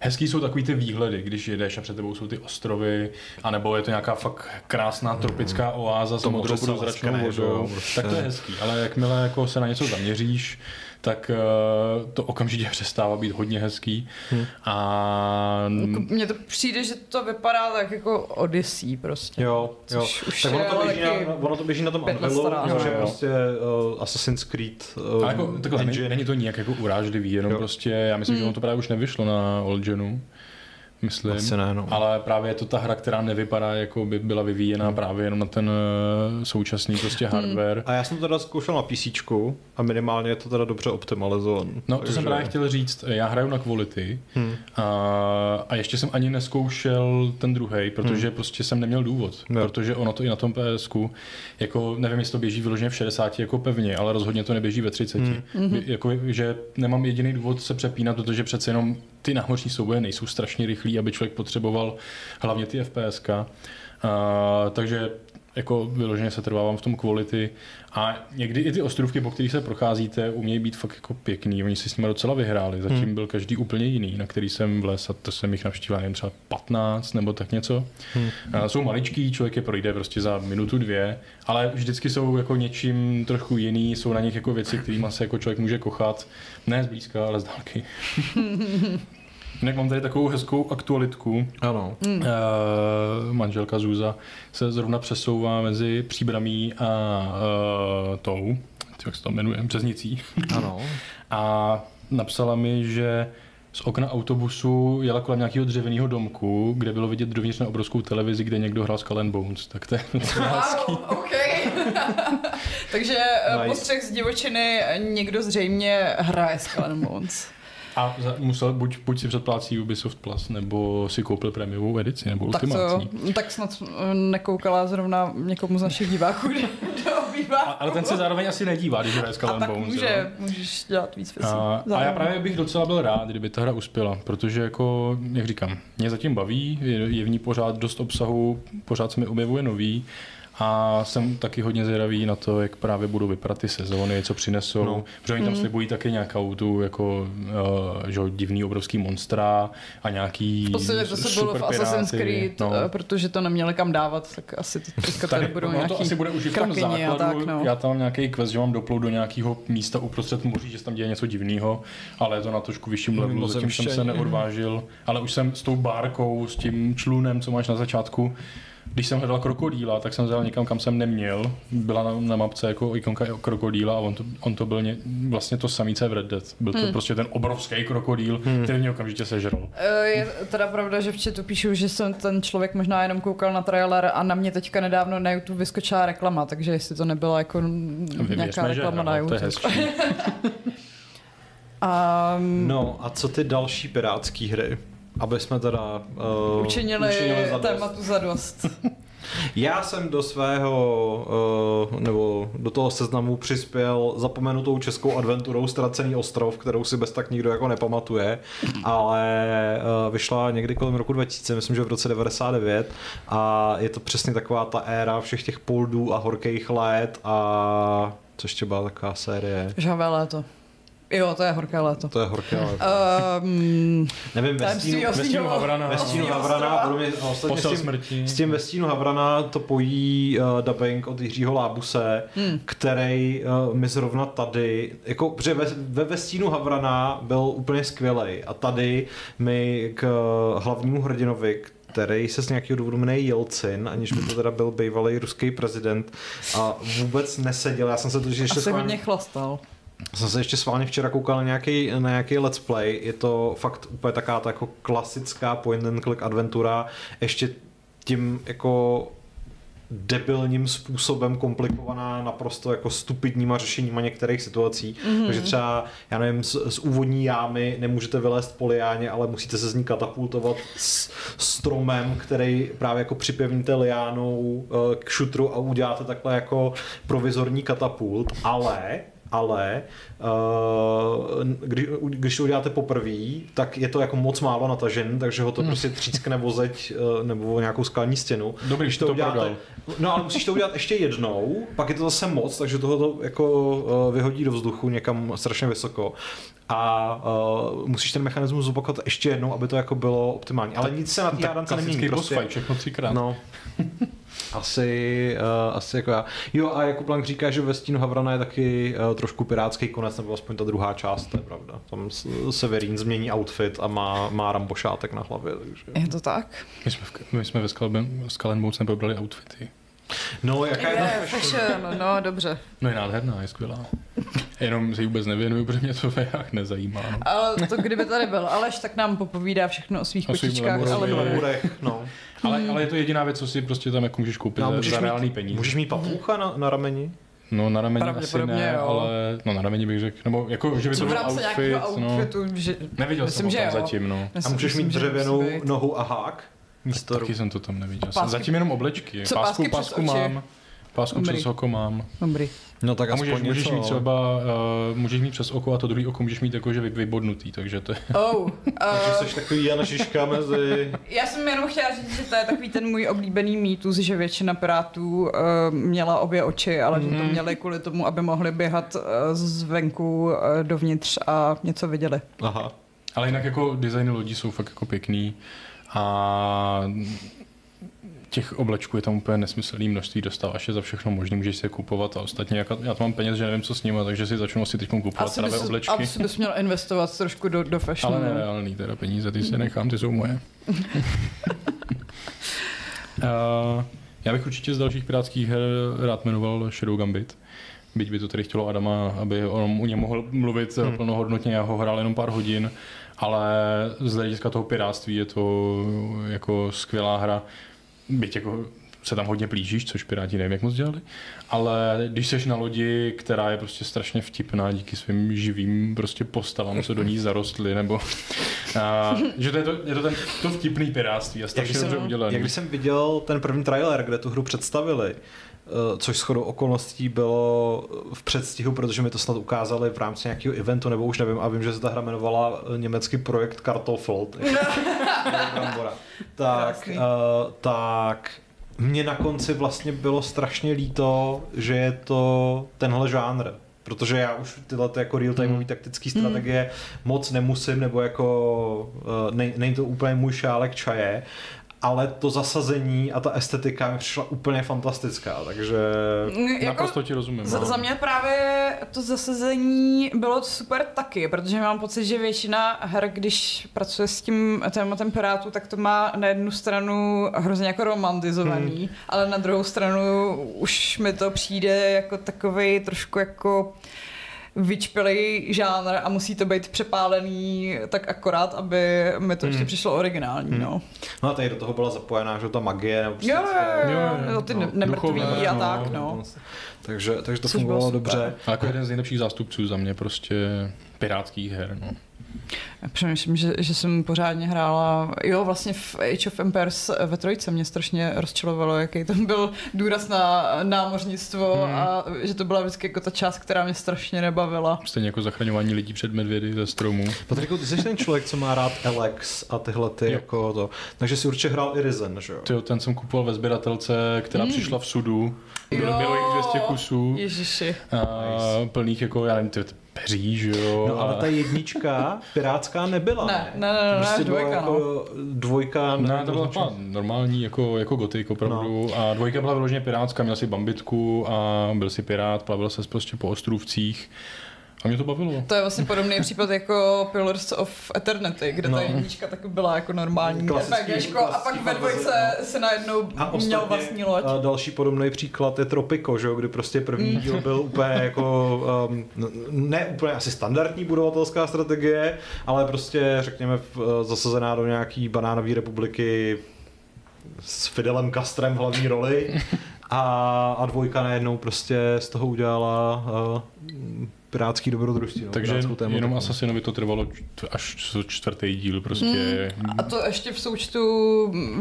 B: Hezký jsou takový ty výhledy, když jedeš a před tebou jsou ty ostrovy, anebo je to nějaká fakt krásná tropická oáza s modrou průzračnou vodou, tak to je hezký. Ale jakmile jako se na něco zaměříš, tak uh, to okamžitě přestává být hodně hezký. Hmm. A...
C: Mně to přijde, že to vypadá tak jako Odyssey prostě.
A: Jo, jo. Už tak ono to, běží na, ono to běží na tom Unrealu, což je prostě uh, Assassin's Creed uh,
B: Ale jako, takhle, není, není to nijak jako urážlivý, jenom jo. prostě, já myslím, hmm. že ono to právě už nevyšlo na Old Genu myslím. Asi ne, no. Ale právě je to ta hra, která nevypadá, jako by byla vyvíjená hmm. právě jenom na ten uh, současný prostě hmm. hardware.
A: A já jsem to teda zkoušel na PC a minimálně je to teda dobře optimalizované.
B: No, takže... to jsem právě chtěl říct. Já hraju na Quality hmm. a, a ještě jsem ani neskoušel ten druhý, protože hmm. prostě jsem neměl důvod. Ne. Protože ono to i na tom PSK, jako nevím, jestli to běží vyloženě v 60 jako pevně, ale rozhodně to neběží ve 30. Hmm. Jako, že nemám jediný důvod se přepínat, protože přece jenom ty námořní souboje nejsou strašně rychlí, aby člověk potřeboval hlavně ty FPSK. Uh, takže jako vyloženě se trvávám v tom quality a někdy i ty ostrovky, po kterých se procházíte, umějí být fakt jako pěkný. Oni si s nimi docela vyhráli. Zatím hmm. byl každý úplně jiný, na který jsem vles a to jsem jich navštívil jen třeba 15 nebo tak něco. Hmm. A jsou maličký, člověk je projde prostě za minutu, dvě, ale vždycky jsou jako něčím trochu jiný, jsou na nich jako věci, kterými se jako člověk může kochat. Ne zblízka, ale z dálky. Jinak mám tady takovou hezkou aktualitku.
A: Ano.
B: Mm. Uh, manželka Zuza se zrovna přesouvá mezi příbramí a uh, tou, jak se to jmenuje, Březnicí.
A: Ano.
B: a napsala mi, že z okna autobusu jela kolem nějakého dřevěného domku, kde bylo vidět dovnitř na obrovskou televizi, kde někdo hrál Skull and Bones. Tak to je
C: wow, okay. Takže eh, nice. postřeh z divočiny někdo zřejmě hraje Skull and Bones.
B: A musel buď, buď si předplácí Ubisoft Plus, nebo si koupil prémiovou edici, nebo tak ultimátní.
C: To, tak snad eh, nekoukala zrovna někomu z našich diváků do, A,
B: ale ten se zároveň asi nedívá, když hraje Skull
C: Bones. může, jo? můžeš dělat víc věcí.
B: A, a, já právě bych docela byl rád, kdyby ta hra uspěla, protože jako, jak říkám, mě zatím baví, je, je v ní pořád dost obsahu, pořád se mi objevuje nový a jsem taky hodně zvědavý na to, jak právě budou vypadat ty sezóny, co přinesou. No. Protože oni tam mm. slibují taky nějakou tu jako uh, že, divný obrovský monstra a nějaký
C: V podstatě to se bylo v Assassin's Creed, no. Eh, protože to neměli kam dávat, tak asi teďka tady budou no, nějaký to asi bude už v tom základu. Tak, no.
B: Já tam mám nějaký quest, že mám doplout do nějakého místa uprostřed moří, že se tam děje něco divného, ale je to na trošku vyšším levelu, zatím jsem se neodvážil. Ale už jsem s tou bárkou, s tím člunem, co máš na začátku, když jsem hledal krokodýla, tak jsem vzal někam, kam jsem neměl. Byla na, na mapce jako ikonka krokodýla a on to, on to byl ně, vlastně to samý, co v Red Dead. Byl to hmm. prostě ten obrovský krokodýl, hmm. který mě okamžitě sežral.
C: Eh, je teda pravda, že v chatu píšu, že jsem ten člověk možná jenom koukal na trailer a na mě teďka nedávno na YouTube vyskočila reklama, takže jestli to nebyla jako nějaká reklama na YouTube. To je
A: um, no a co ty další pirátské hry? Aby jsme teda
C: uh, učinili, učinili za tématu za dost.
A: Já jsem do svého, uh, nebo do toho seznamu přispěl zapomenutou českou adventurou Ztracený ostrov, kterou si bez tak nikdo jako nepamatuje, ale uh, vyšla někdy kolem roku 2000, myslím, že v roce 99 a je to přesně taková ta éra všech těch poldů a horkých let a co ještě byla taková série?
C: Žhavé léto. Jo, to je horké léto.
A: To je horké léto.
C: Um,
A: Nevím, ve stínu,
B: ve stínu Havrana.
A: ve stínu Havrana, a ostatně
B: Posel
A: s tím,
B: smrti.
A: s tím ve stínu Havrana to pojí uh, dubbing od Jiřího Lábuse, hmm. který uh, mi zrovna tady, jako, protože ve, ve, ve stínu Havrana byl úplně skvělej a tady mi k uh, hlavnímu hrdinovi, který se z nějakého důvodu jmenuje Jelcin, aniž by to teda byl bývalý ruský prezident a vůbec neseděl. Já jsem se to ještě
C: asi
A: schválně-
C: hodně chlastal.
A: Jsem se ještě sválně včera koukal na nějaký, na nějaký let's play, je to fakt úplně taková ta jako klasická point and click adventura, ještě tím jako debilním způsobem komplikovaná naprosto jako stupidníma řešeníma některých situací. Mm-hmm. Takže třeba, já nevím, z, z úvodní jámy nemůžete vylézt po liáně, ale musíte se z ní katapultovat s stromem, který právě jako připevníte liánou eh, k šutru a uděláte takhle jako provizorní katapult, ale ale uh, když, když to uděláte poprvé, tak je to jako moc málo natažen, takže ho to
B: Hmm.
A: prostě třískne o zeď uh, nebo o nějakou skalní stěnu.
B: Dobrý,
A: když
B: to prodal.
A: No ale musíš to udělat ještě jednou, pak je to zase moc, takže toho to jako uh, vyhodí do vzduchu někam strašně vysoko. A uh, musíš ten mechanismus zopakovat ještě jednou, aby to jako bylo optimální. Ale nic se na té hádance nemění.
B: Klasický boss
A: Prostě,
B: fight, všechno třikrát.
A: No. Asi, uh, asi jako já. Jo a Jakub Lang říká, že ve Stínu Havrana je taky uh, trošku pirátský konec, nebo aspoň ta druhá část, to je pravda. Tam Severín změní outfit a má, má rambošátek na hlavě, takže...
C: Je to tak?
B: My jsme, v, my jsme ve Bones neprobrali outfity.
A: No, jaká je
C: Je,
A: ta
C: fashion, no dobře.
B: No je nádherná, je skvělá. Jenom se jí vůbec nevěnuju, protože mě to jak nezajímá. No.
C: Ale to kdyby tady byl Aleš, tak nám popovídá všechno o svých
B: O svým
C: kočičkách.
B: lemurovi.
C: Ale.
A: Lemurech, no.
B: Ale, ale je to jediná věc, co si prostě tam jako můžeš koupit
A: no
B: za,
A: můžeš
B: za
A: mít,
B: reálný peníze.
A: Můžeš mít papoucha na, na rameni?
B: No na rameni asi
C: Pravděpodobně
B: ne,
C: jo.
B: ale no na rameni bych řekl, nebo jako, že by to byl outfit, no.
C: outfitu, že...
B: Neviděl
C: Myslím,
B: jsem
C: že
B: ho tam
C: jo.
B: zatím, no.
A: A můžeš mít
C: že
A: dřevěnou nohu a hák? Místo
B: Taky jsem to tam neviděl.
C: Pásky-
B: Zatím jenom oblečky.
C: Co,
B: pásku, pásku
C: oči?
B: mám. Pásku
C: Dobrý.
B: přes oko mám.
C: Dobrý.
A: No tak
B: A můžeš,
A: aspoň
B: můžeš
A: něco.
B: mít třeba, uh, můžeš mít přes oko a to druhý oko můžeš mít jako, že vy- vybodnutý, takže to je...
C: Oh,
A: Takže
C: uh,
A: jsi takový Jan Žižka mezi...
C: já jsem jenom chtěla říct, že to je takový ten můj oblíbený mýtus, že většina pirátů uh, měla obě oči, ale že to
B: Mhm.
C: měli kvůli tomu, aby mohli běhat uh, zvenku uh, dovnitř a něco viděli.
A: Aha.
B: Ale jinak jako designy lodí jsou fakt jako pěkný a těch oblečků je tam úplně nesmyslný množství, dostáváš je za všechno možné, můžeš si je kupovat a ostatně, jak, já to mám peněz, že nevím, co s nimi, takže si začnu asi teď kupovat
C: Asi
B: právě
C: bys,
B: oblečky.
C: asi bys měl investovat trošku do, do fashionu.
B: Ale nereálný teda peníze, ty si nechám, ty jsou moje. uh, já bych určitě z dalších pirátských her rád jmenoval Shadow Gambit. Byť by to tedy chtělo Adama, aby on u něm mohl mluvit hmm. plnohodnotně, já ho hrál jenom pár hodin, ale z hlediska toho pirátství je to jako skvělá hra. Byť jako se tam hodně plížíš, což Piráti nevím, jak moc dělali, ale když seš na lodi, která je prostě strašně vtipná díky svým živým prostě postavám, co do ní zarostly, nebo a, že to je to, je to ten, to vtipný piráctví a strašně dobře
A: jsem,
B: udělaný.
A: jak když jsem viděl ten první trailer, kde tu hru představili, což shodou okolností bylo v předstihu, protože mi to snad ukázali v rámci nějakého eventu, nebo už nevím, a vím, že se ta hra jmenovala eh, německý projekt Kartoffel. Tak, uh, tak mě na konci vlastně bylo strašně líto, že je to tenhle žánr. Protože já už tyhle ty jako real-timeový
B: Hmm.
A: taktický strategie moc nemusím, nebo jako uh, nej, není to úplně můj šálek čaje, ale to zasazení a ta estetika mi přišla úplně fantastická, takže...
C: Jako,
B: Naprosto ti rozumím.
C: za,
B: no.
C: za mě právě to zasazení bylo super taky, protože mám pocit, že většina her, když pracuje s tím tématem pirátů, tak to má na jednu stranu hrozně jako romantizovaný, hmm. ale na druhou stranu už mi to přijde jako takový trošku jako vyčpělej žánr a musí to být přepálený tak akorát, aby mi to ještě
A: Hmm.
C: přišlo originální,
A: Hmm.
C: no.
A: No a tady do toho byla zapojená, že ta magie, nebo prostě
C: Jo, jo,
B: Jo,
C: jo,
B: jo,
C: jo, ty
A: no,
C: ne- nemrtví
B: duchové,
C: a
B: no,
C: tak, no.
A: no. Takže, takže to
C: Což bylo
A: fungovalo dobře.
B: A jako jeden z nejlepších zástupců za mě prostě pirátských her. No.
C: Já přemýšlím, že, že jsem pořádně hrála, jo, vlastně v Age of Empires ve trojce mě strašně rozčilovalo, jaký tam byl důraz na námořnictvo
B: Hmm.
C: a že to byla vždycky jako ta část, která mě strašně nebavila.
B: Stejně jako zachraňování lidí před medvědy ze stromů.
A: Patriku, ty jsi ten člověk, co má rád Alex a tyhle ty
B: Jo.
A: jako to. Takže si určitě hrál i Risen, že jo?
B: Tyjo, ten jsem kupoval ve sběratelce, která
C: Mm.
B: přišla v sudu. Bylo,
C: Jo.
B: bylo jich 200 kusů.
C: Ježiši.
B: A plných jako, já nevím, ty, peří, že jo.
A: No ale ta jednička pirátská nebyla.
C: Ne, ne, ne, ne,
A: prostě
C: dvojka,
A: byla
C: no.
A: jako dvojka.
B: Ne, to byla taková normální, jako, jako gotik opravdu. No. A dvojka byla vyloženě pirátská, měl si bambitku a byl si pirát, plavil se prostě po ostrůvcích. A mě to bavilo.
C: To je vlastně podobný případ jako Pillars of Eternity, kde ta
A: No.
C: jednička taky byla jako normální
A: Klasický-
C: RPGčko a pak ve dvojce
A: fantasy,
C: se najednou
A: A
C: měl vlastní loď.
A: a další podobný příklad je Tropico, že jo, kdy prostě první
C: Mm.
A: díl byl úplně jako, um, ne úplně asi standardní budovatelská strategie, ale prostě řekněme v- zasazená do nějaký banánové republiky s Fidelem Castrem v hlavní roli a, a dvojka najednou prostě z toho udělala uh, pirátský dobrodružství. No,
B: Takže jenom Assassinovi to trvalo č- až čtvrtý díl prostě.
C: A to ještě v součtu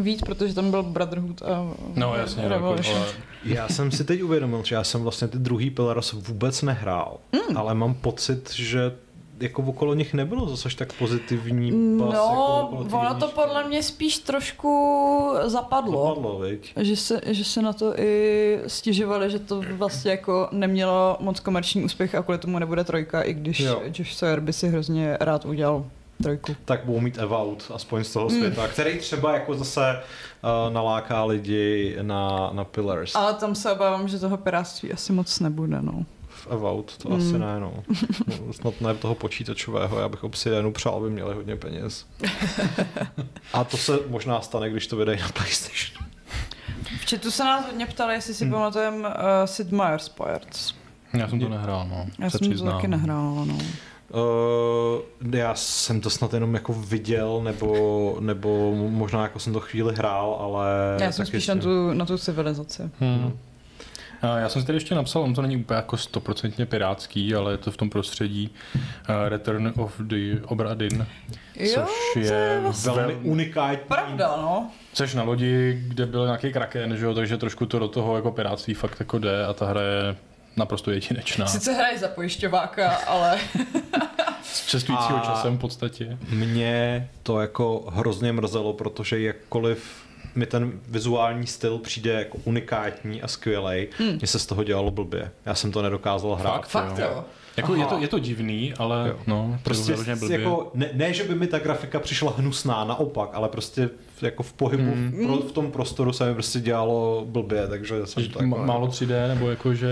C: víc, protože tam byl Brotherhood a
B: No jasně, jako,
C: Revolution.
B: ale
A: Já jsem si teď uvědomil, že já jsem vlastně ty druhý Pillars vůbec nehrál, mm. ale mám pocit, že jako okolo nich nebylo zase až tak pozitivní pas, jako
C: No,
A: té
C: ono to podle mě spíš trošku zapadlo.
A: Zapadlo, viď?
C: Že se, že se na to i stěžovali, že to vlastně jako nemělo moc komerční úspěch a kvůli tomu nebude trojka, i když
A: Jo.
C: Josh Sawyer by si hrozně rád udělal trojku.
A: Tak budou mít Evout, aspoň z
C: Hmm.
A: toho světa, který třeba jako zase uh, naláká lidi na, na Pillars.
C: Ale tam se obávám, že toho piráctví asi moc nebude, no.
A: V Evout, to
C: Mm.
A: asi ne, no. No, Snad ne toho počítačového, já bych Obsidianu přál, aby měli hodně peněz. A to se možná stane, když to vydají na PlayStation.
C: V chatu se nás hodně ptali, jestli si
A: Hmm.
C: hmm. pamatujeme uh, Sid Meier's Pirates.
B: já jsem to nehrál, no.
C: Já
B: se
C: jsem
B: přiznám.
C: to taky nehrála, no.
A: Uh, já jsem to snad jenom jako viděl, nebo, nebo možná jako jsem to chvíli hrál, ale...
C: Já jsem spíš na tu, na tu civilizaci.
B: Hmm. Já jsem si tady ještě napsal, on to není úplně jako stoprocentně pirátský, ale je to v tom prostředí uh, Return of the Obra Dinn,
C: Jo,
B: což
C: to
B: je
C: vlastně
A: Velmi
B: vel-
A: unikátní.
C: pravda, no.
B: Což na lodi, kde byl nějaký kraken, že jo, takže trošku to do toho jako pirátství fakt jako jde a ta hra je naprosto jedinečná.
C: Sice hraje za pojišťováka, ale
B: S cestujícího
A: A-
B: časem v podstatě.
A: Mě to jako hrozně mrzelo, protože jakkoliv mi ten vizuální styl přijde jako unikátní a skvělej, hmm. mně se z toho dělalo blbě. Já jsem to nedokázal hrát.
C: fakt jo.
B: Jako je to, je to divný, ale
A: Jo.
B: no,
A: Prostě jako, ne, ne, že by mi ta grafika přišla hnusná, naopak, ale prostě jako v pohybu,
B: Hmm.
A: v, pro, v tom prostoru se mi prostě dělalo blbě, takže jsem
B: Že
A: to jako...
B: m- málo 3D, nebo jako, že...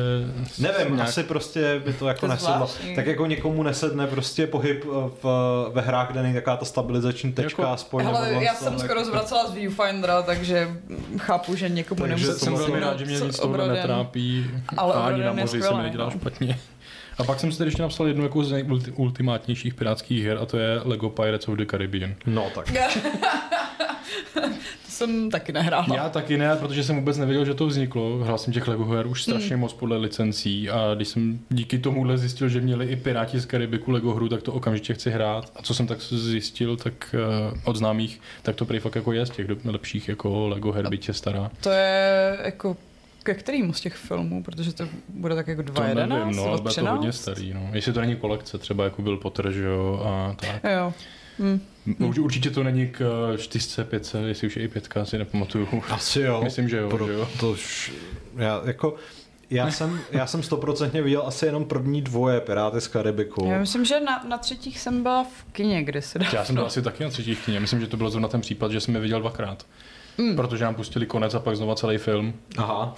A: Nevím,
B: nějak-
A: asi prostě by to jako
C: To
A: nesedlo.
C: zvláštní.
A: Tak jako někomu nesedne prostě pohyb eh, v, ve hrách, kde není taková ta stabilizační tečka
B: Jako-
A: aspoň.
C: Hele,
A: nebo
C: já jsem
A: tak-
C: skoro zvracela z viewfindera, takže chápu, že někomu
A: Takže
C: nemůže
A: to
B: jsem velmi rád, že mě nic
C: Obroden.
B: netrápí.
C: Ale
B: a ani na moři se mi nedělá
C: no.
B: špatně. A pak jsem si tady ještě napsal jednu jako z nejultimátnějších pirátských her a to je Lego Pirates of the Caribbean.
A: No tak.
C: to jsem taky nehrála.
B: Já taky ne, protože jsem vůbec nevěděl, že to vzniklo. Hrál jsem těch Lego her už strašně moc podle licencí a když jsem díky tomuhle zjistil, že měli i Piráti z Karibiku Lego hru, tak to okamžitě chci hrát. A co jsem tak zjistil, tak uh, od známých, tak to prý fakt jako je z těch lepších jako Lego her, je stará.
C: To je jako ke kterému z těch filmů, protože to bude tak jako
B: To
C: 2.11
B: nevím, no, ale bude to hodně
C: 13?
B: starý, no. Jestli to není kolekce, třeba jako byl Potter, že jo, a tak.
C: Jo. Hm.
B: Už určitě to není k eh, 4, 5, jestli už je i 5, si nepamatuju.
A: Asi jo.
B: Myslím, že jo,
A: Pro,
B: že jo.
A: To já, jako, já jsem, já jsem stoprocentně viděl asi jenom první dvoje Piráty z Karibiku.
C: Já myslím, že na, na třetích jsem byla v kině kdysi.
B: Já jsem byl asi taky na třetí kyně. Myslím, že to byl zrovna ten případ, že jsem je viděl dvakrát. Mm. Protože nám pustili konec a pak znova celý film.
A: Aha.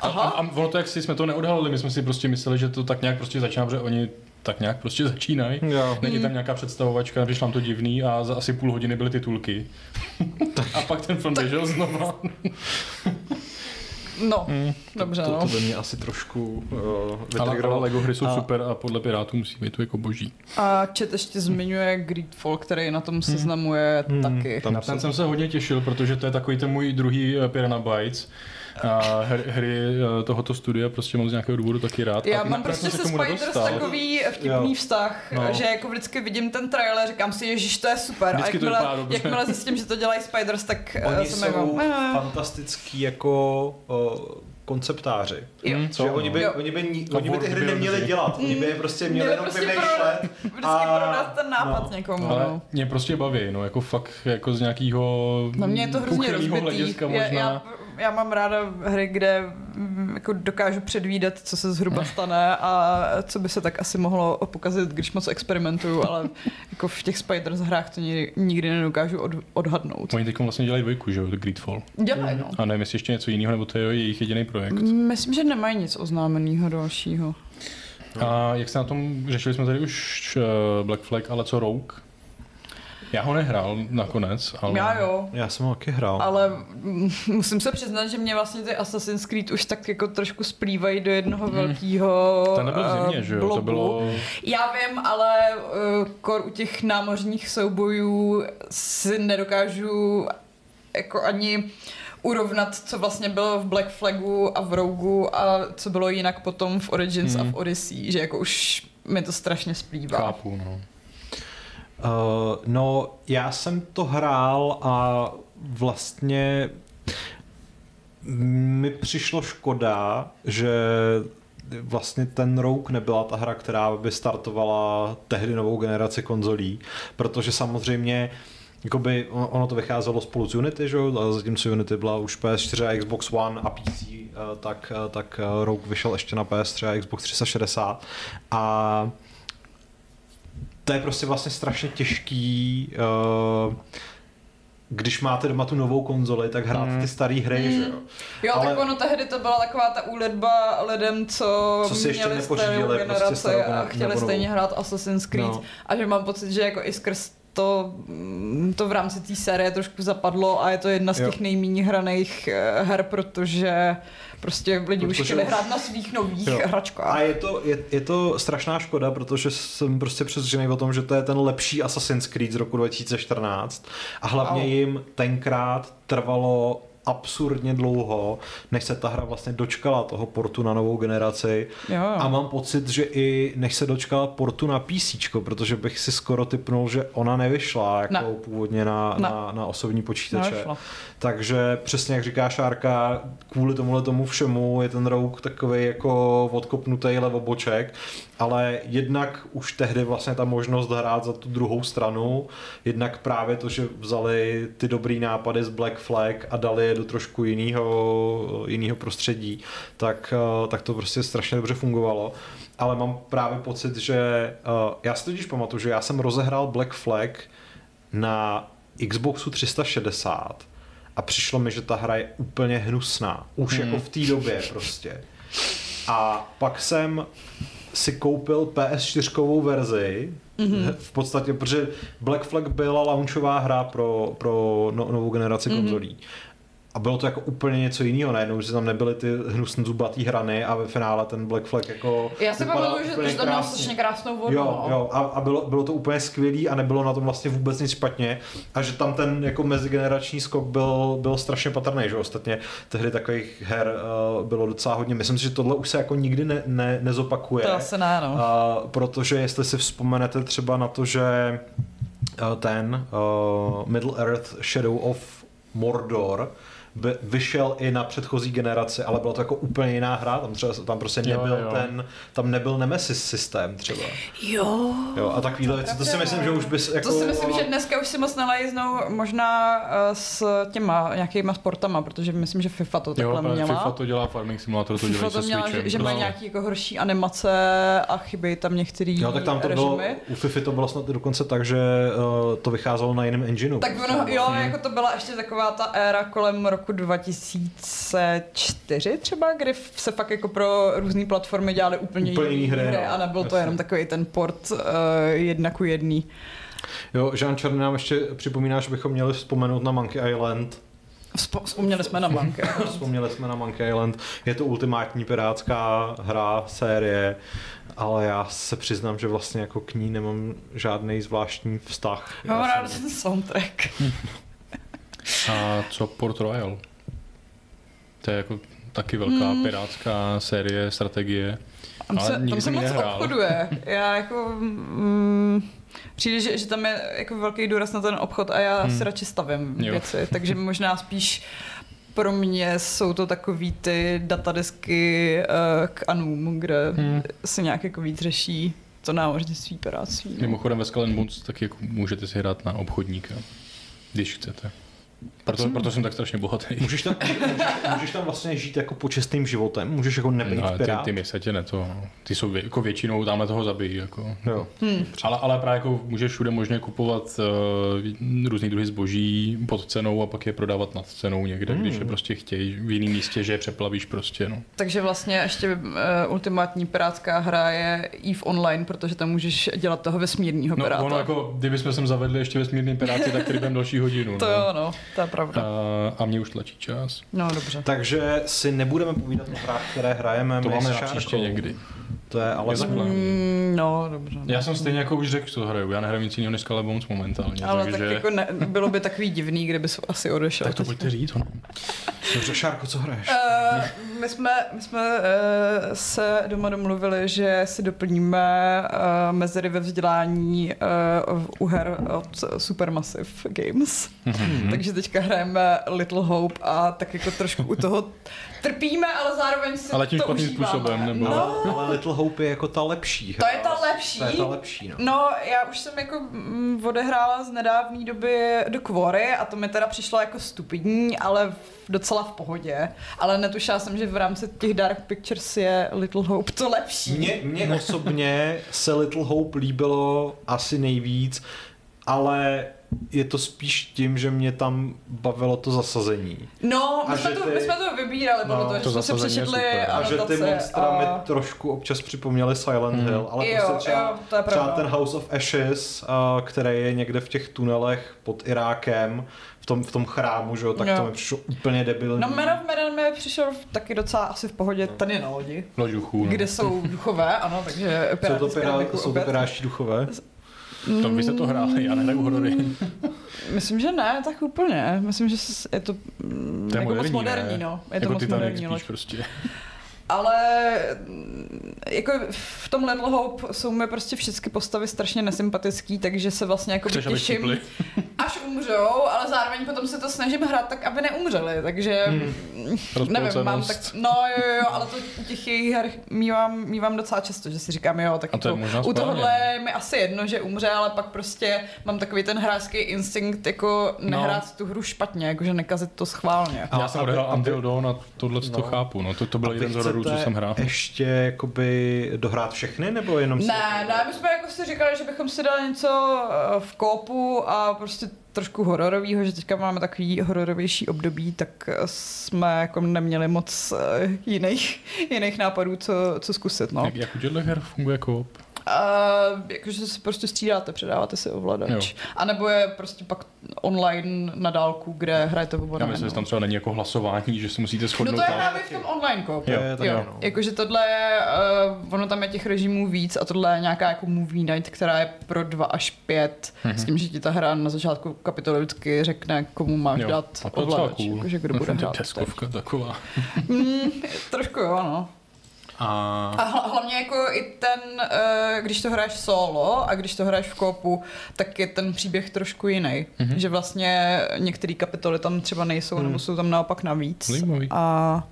B: A, a, a ono to, jak si jsme to neodhalili, my jsme si prostě mysleli, že to tak nějak prostě začíná, protože oni tak nějak prostě začínají.
A: Jo.
B: Není tam nějaká představovačka, přišlo nám to divný a za asi půl hodiny byly titulky. a pak ten film běžel znova.
C: No, dobře,
A: To,
C: no.
A: to by mě asi trošku uh,
B: Ale, ale
A: vytrigrovalo.
B: Lego hry jsou
A: A-
B: super a podle Pirátů musí být to jako boží.
C: A chat ještě zmiňuje Greedfall, který na tom seznamuje
A: Hmm,
C: taky.
A: tam
B: ten jsem se hodně těšil, protože to je takový ten můj druhý eh, Piranha Bytes. A hry, hry eh, tohoto studia prostě mám z nějakého důvodu taky rád.
C: Já
B: a
C: mám prostě se Spiders takový vtipný
A: Jo.
C: vztah,
B: No.
C: že jako vždycky vidím ten trailer, říkám si, ježiš, to je super.
B: Vždycky
C: a
B: to
C: jakmile,
B: dobře.
C: jakmile zjistím, že to dělají Spiders, tak eh,
A: Oni
C: jsem
A: jsou
C: jako...
A: fantastický jako uh, konceptáři.
C: Jo.
B: Hmm,
A: Že oni by,
C: Jo.
A: oni by, ni,
B: A
A: oni by ty hry neměli dělat, oni by je prostě měli jenom
C: prostě
A: vymýšlet.
C: Vždycky
A: A-
C: prodat ten nápad
A: no.
C: někomu.
B: Ale
C: no.
B: mě prostě baví, no, jako fakt jako z nějakého
C: No mě je to hrozně rozbitý.
B: hlediska možná.
C: já já mám ráda hry, kde mm, jako dokážu předvídat, co se zhruba stane a co by se tak asi mohlo pokazit, když moc experimentuju, ale jako v těch Spiders hrách to nikdy, nikdy nedokážu od, odhadnout.
B: Oni teď vlastně dělají dvojku, že jo, Greedfall.
C: Dělají, no.
B: A nevím, jestli ještě něco jiného, nebo to je jejich jediný projekt.
C: Myslím, že nemají nic oznámeného dalšího.
B: A jak se na tom, řešili jsme tady už uh, Black Flag, ale co Rogue? Já ho nehrál nakonec, ale...
C: Já jo.
A: Já jsem ho taky hrál.
C: Ale mm, musím se přiznat, že mě vlastně ty Assassin's Creed už tak jako trošku splývají do jednoho
B: Mhm.
C: velkého
B: To nebyl v zimě,
C: eh,
B: že jo? To
C: blobu.
B: bylo...
C: Já vím, ale uh, kor u těch námořních soubojů si nedokážu jako ani urovnat, co vlastně bylo v Black Flagu a v Rogu a co bylo jinak potom v Origins a v Odyssey, že jako už mi to strašně splývá.
B: Chápu, no.
A: Uh, no, já jsem to hrál a vlastně mi přišlo škoda, že vlastně ten Rogue nebyla ta hra, která by startovala tehdy novou generaci konzolí, protože samozřejmě Jakoby ono to vycházelo spolu z Unity, že? a zatímco Unity byla už PS4 a Xbox One a PC, eh, tak, eh, tak Rogue vyšel ještě na PS3 a Xbox 360. A to je prostě vlastně strašně těžký, uh, když máte doma tu novou konzoli, tak hrát
B: Hmm.
A: ty staré hry, že jo.
C: Jo,
A: Ale-
C: tak ono tehdy to byla taková ta úledba lidem, co,
A: Co si ještě
C: měli starou
A: prostě
C: generaci
A: starou
C: a chtěli
A: nebo novou.
C: stejně hrát Assassin's Creed.
A: No.
C: A že mám pocit, že jako i skrz to, mm, to v rámci té série trošku zapadlo a je to jedna z
A: Jo.
C: těch nejméně hraných eh, her, protože prostě lidi už
A: Protože
C: chtěli
A: už-
C: hrát na svých nových
A: Jo.
C: hračkách.
A: A je to, je, je to strašná škoda, protože jsem prostě přesvědčený o tom, že to je ten lepší Assassin's Creed z roku 2014 a hlavně
C: Wow.
A: jim tenkrát trvalo absurdně dlouho, než se ta hra vlastně dočkala toho portu na novou generaci.
C: Jo.
A: A mám pocit, že i než se dočkala portu na PC, protože bych si skoro typnul, že ona nevyšla jako
C: Ne.
A: původně na,
C: Ne.
A: na, na osobní počítače.
C: Nevyšla.
A: Takže přesně jak říká Šárka, kvůli tomuhle tomu všemu je ten rouk takový jako odkopnutý levoboček, ale jednak už tehdy vlastně ta možnost hrát za tu druhou stranu, jednak právě to, že vzali ty dobrý nápady z Black Flag a dali je do trošku jiného, jiného prostředí, tak, eh, tak to prostě strašně dobře fungovalo. Ale mám právě pocit, že eh, já si totiž pamatuju, že já jsem rozehrál Black Flag na Xboxu 360 a přišlo mi, že ta hra je úplně hnusná. Už
B: Hmm.
A: jako v té době prostě. A pak jsem si koupil PS4 verzi, mm-hmm. v podstatě, protože Black Flag byla launchová hra pro, pro no, novou generaci
C: Mhm.
A: konzolí. A bylo to jako úplně něco jiného, najednou, že tam nebyly ty hnusné zubatý hrany a ve finále ten Black Flag jako
C: Já si pamatuju, že, že tam měl strašně krásnou vodu.
A: Jo,
C: no.
A: jo, a, a bylo, bylo to úplně skvělý a nebylo na tom vlastně vůbec nic špatně a že tam ten jako mezigenerační skok byl, byl strašně patrný, že ostatně tehdy takových her uh, bylo docela hodně. Myslím si, že tohle už se jako nikdy ne, ne, nezopakuje.
C: To asi ne, no.
A: Uh, protože jestli si vzpomenete třeba na to, že uh, ten uh, Middle Earth Shadow of Mordor vyšel i na předchozí generaci, ale byla to jako úplně jiná hra, tam, třeba, tam prostě
B: Jo,
A: nebyl
B: jo.
A: ten, tam nebyl Nemesis systém třeba.
C: Jo.
A: Jo, a takovýhle věci, to si myslím, že už bys jako...
C: To si myslím, že dneska už si moc nelajznou možná eh, s těma nějakýma sportama, protože myslím, že FIFA to
B: Jo,
C: takhle
B: ale
C: měla.
B: FIFA to dělá, Farming Simulator to
C: FIFA
B: dělá
C: to
B: se
C: měla,
B: Switchem.
C: že, že má
B: No.
C: nějaký jako horší animace a chybí tam některý
A: Jo, tak tam to bylo,
C: režimy.
A: u FIFA to bylo snad dokonce tak, že uh, to vycházelo na jiném engineu.
C: Tak ono, jo, jako to byla ještě taková ta éra kolem roku 2004 třeba, kdy se fakt jako pro různé platformy dělali úplně,
A: Úplně jiný hry, no.
C: a nebyl to jenom takový ten port uh, jedna ku jedný.
A: Jo, Jean Černý nám ještě připomíná, že bychom měli vzpomenout na Monkey Island.
C: Vzpo- Vzpomněli jsme na Blanke.
A: Vzpomněli jsme na Monkey Island. Je to ultimátní pirátská hra, série, ale já se přiznám, že vlastně jako k ní nemám žádný zvláštní vztah.
C: Mám rád
A: jsem-
C: ten soundtrack.
B: A co Port Royal? To je jako taky velká
C: Hmm.
B: pirátská série, strategie.
C: Tam
B: Ale
C: se, tam
B: nikdy
C: se
B: jsem ji
C: moc
B: nehrál.
C: obchoduje. Já jako... Mm, přijde, že, že tam je jako velký důraz na ten obchod a já
B: Hmm.
C: si radši stavím
B: Jo.
C: věci, takže možná spíš pro mě jsou to takový ty datadisky uh, k Anům, kde
B: Hmm.
C: se nějak jako víc řeší to námořnictví, piráctví. No.
B: Mimochodem ve Skull Bones taky jako můžete si hrát na obchodníka, když chcete. Proto, proto jsem tak strašně bohatý.
A: Můžeš tam, můžeš, můžeš tam vlastně žít jako počestným životem, můžeš jako nebejt
B: No, ty, ty měsatě ne to. Ty jsou vě, jako většinou tamhle toho zabijí. Jako.
A: Jo.
B: Ale, ale právě jako můžeš všude možně kupovat uh, různý druhy zboží pod cenou a pak je prodávat nad cenou někde, když je prostě chtějí v jiném místě, že je přeplavíš prostě. No.
C: Takže vlastně ještě uh, ultimátní pirátská hra je EVE Online, protože tam můžeš dělat toho vesmírního
B: No,
C: piráta.
B: ono jako, kdybychom sem zavedli ještě vesmírný piráty, tak tady budeme další hodinu.
C: To
B: no.
C: jo, no, to je pravda.
B: A, a mě už tlačí čas.
C: No dobře.
A: Takže si nebudeme povídat o hrách, které hrajeme
B: To
A: my
B: máme
A: s
B: na příště někdy.
A: To je ale
B: takhle.
C: Mm, no, dobře.
B: Já jsem stejně jako už řekl, co hraju. Já nehraju nic jiného než Skull Bones momentálně.
C: Ale
B: takže...
C: tak jako ne, bylo by takový divný, kdybys asi odešel.
B: tak to pojďte říct. No.
A: Dobře, Šárko, co hraješ?
C: Uh, my jsme, my jsme uh, se doma domluvili, že si doplníme uh, mezery ve vzdělání uh, u her od Supermassive Games.
B: Mhm.
C: Takže teďka hrajeme Little Hope a tak jako trošku u toho trpíme, ale zároveň si
B: Ale tím
C: to
B: špatným
C: užíváme.
B: způsobem, nebo-
C: No,
A: Ale, Little Hope je jako ta lepší
C: To
A: hra.
C: je ta lepší.
A: To je ta lepší, no.
C: No, já už jsem jako mm, odehrála z nedávné doby do Quarry a to mi teda přišlo jako stupidní, ale docela v pohodě. Ale netušila jsem, že v rámci těch Dark Pictures je Little Hope to lepší.
A: Mně, mně osobně se Little Hope líbilo asi nejvíc, ale je to spíš tím, že mě tam bavilo to zasazení.
C: No, my
A: A
C: jsme,
A: že
C: to,
A: ty-
C: my jsme to vybírali,
A: No,
C: bylo to,
B: to
C: že jsme
B: je
C: přečetli.
A: A že ty monstra
C: a...
A: mi trošku občas připomněly Silent
B: Mm.
A: Hill, ale
C: Jo,
A: prostě třeba,
C: jo, to je
A: třeba
C: pravda.
A: ten House of Ashes, a, který je někde v těch tunelech pod Irákem, v tom, v tom chrámu, že jo, tak
C: Jo.
A: to mi přišlo úplně debilní.
C: No, Man of Medan mi přišel taky docela asi v pohodě, ten je na lodi,
B: Loď duchů, no.
C: kde jsou duchové, ano, takže
A: jsou to, pirá, jsou to piráští duchové?
B: To vy jste to hráli, já nehraju horory.
C: Myslím, že ne, tak úplně. Myslím, že je to,
B: To je
C: jako
B: moderní,
C: moc moderní,
B: ne?
C: no. Je to
B: jako
C: moc
B: Titanic
C: moderní
B: spíš prostě.
C: Ale mm, jako v tom Little Hope jsou mi prostě všechny postavy strašně nesympatický, takže se vlastně jako
B: Chceš,
C: těším, až umřou, ale zároveň potom se to snažím hrát tak, aby neumřeli, takže hmm. nevím, mám tak, no jo, jo, jo, ale to u těch jejich her mívám, mívám docela často, že si říkám, jo, tak
B: A to je
C: jako,
B: možná
C: u tohohle je mi asi jedno, že umře, ale pak prostě mám takový ten hráčský instinkt, jako nehrát tu hru špatně, jakože nekazit to schválně.
A: A
B: Já jsem odehrál Until Dawn a tohle to
A: No.
B: chápu. No, to, to byl jeden z hororů, co jsem hrál.
A: ještě jakoby dohrát všechny, nebo jenom si-
C: Ne, ne, my jsme jako si říkali, že bychom si dali něco eh, v kópu a prostě trošku hororového, že teďka máme takový hororovější období, tak eh, jsme jako neměli moc eh, jiných, jiných nápadů, co, co zkusit, no.
B: Jak, jak u těchto her funguje koop?
C: A jakože se prostě střídáte, předáváte si ovladač.
B: Jo.
C: A nebo je prostě pak online na dálku, kde hrajete
B: Já
C: oba
B: myslím, že tam třeba není jako hlasování, že se musíte
C: No
B: shodnout.
C: to je právě v tom online
A: je taky,
C: Jo,
A: no.
C: jakože tohle je, uh, ono tam je těch režimů víc a tohle je nějaká jako movie night, která je pro dva až pět,
B: Mhm.
C: s tím, že ti ta hra na začátku kapitoly vždycky řekne, komu máš
B: Jo,
C: dát ovladač,
B: cool.
C: jakože kdo bude hrát.
B: Deskovka taková.
C: Mm, trošku jo, no.
B: A
C: A hla- hlavně jako i ten, uh, když to hraješ solo a když to hraješ v koopu, tak je ten příběh trošku jiný.
B: Mhm.
C: Že vlastně některé kapitoly tam třeba nejsou,
A: Hmm.
C: nebo jsou tam naopak navíc.
B: Zajímavý.
C: A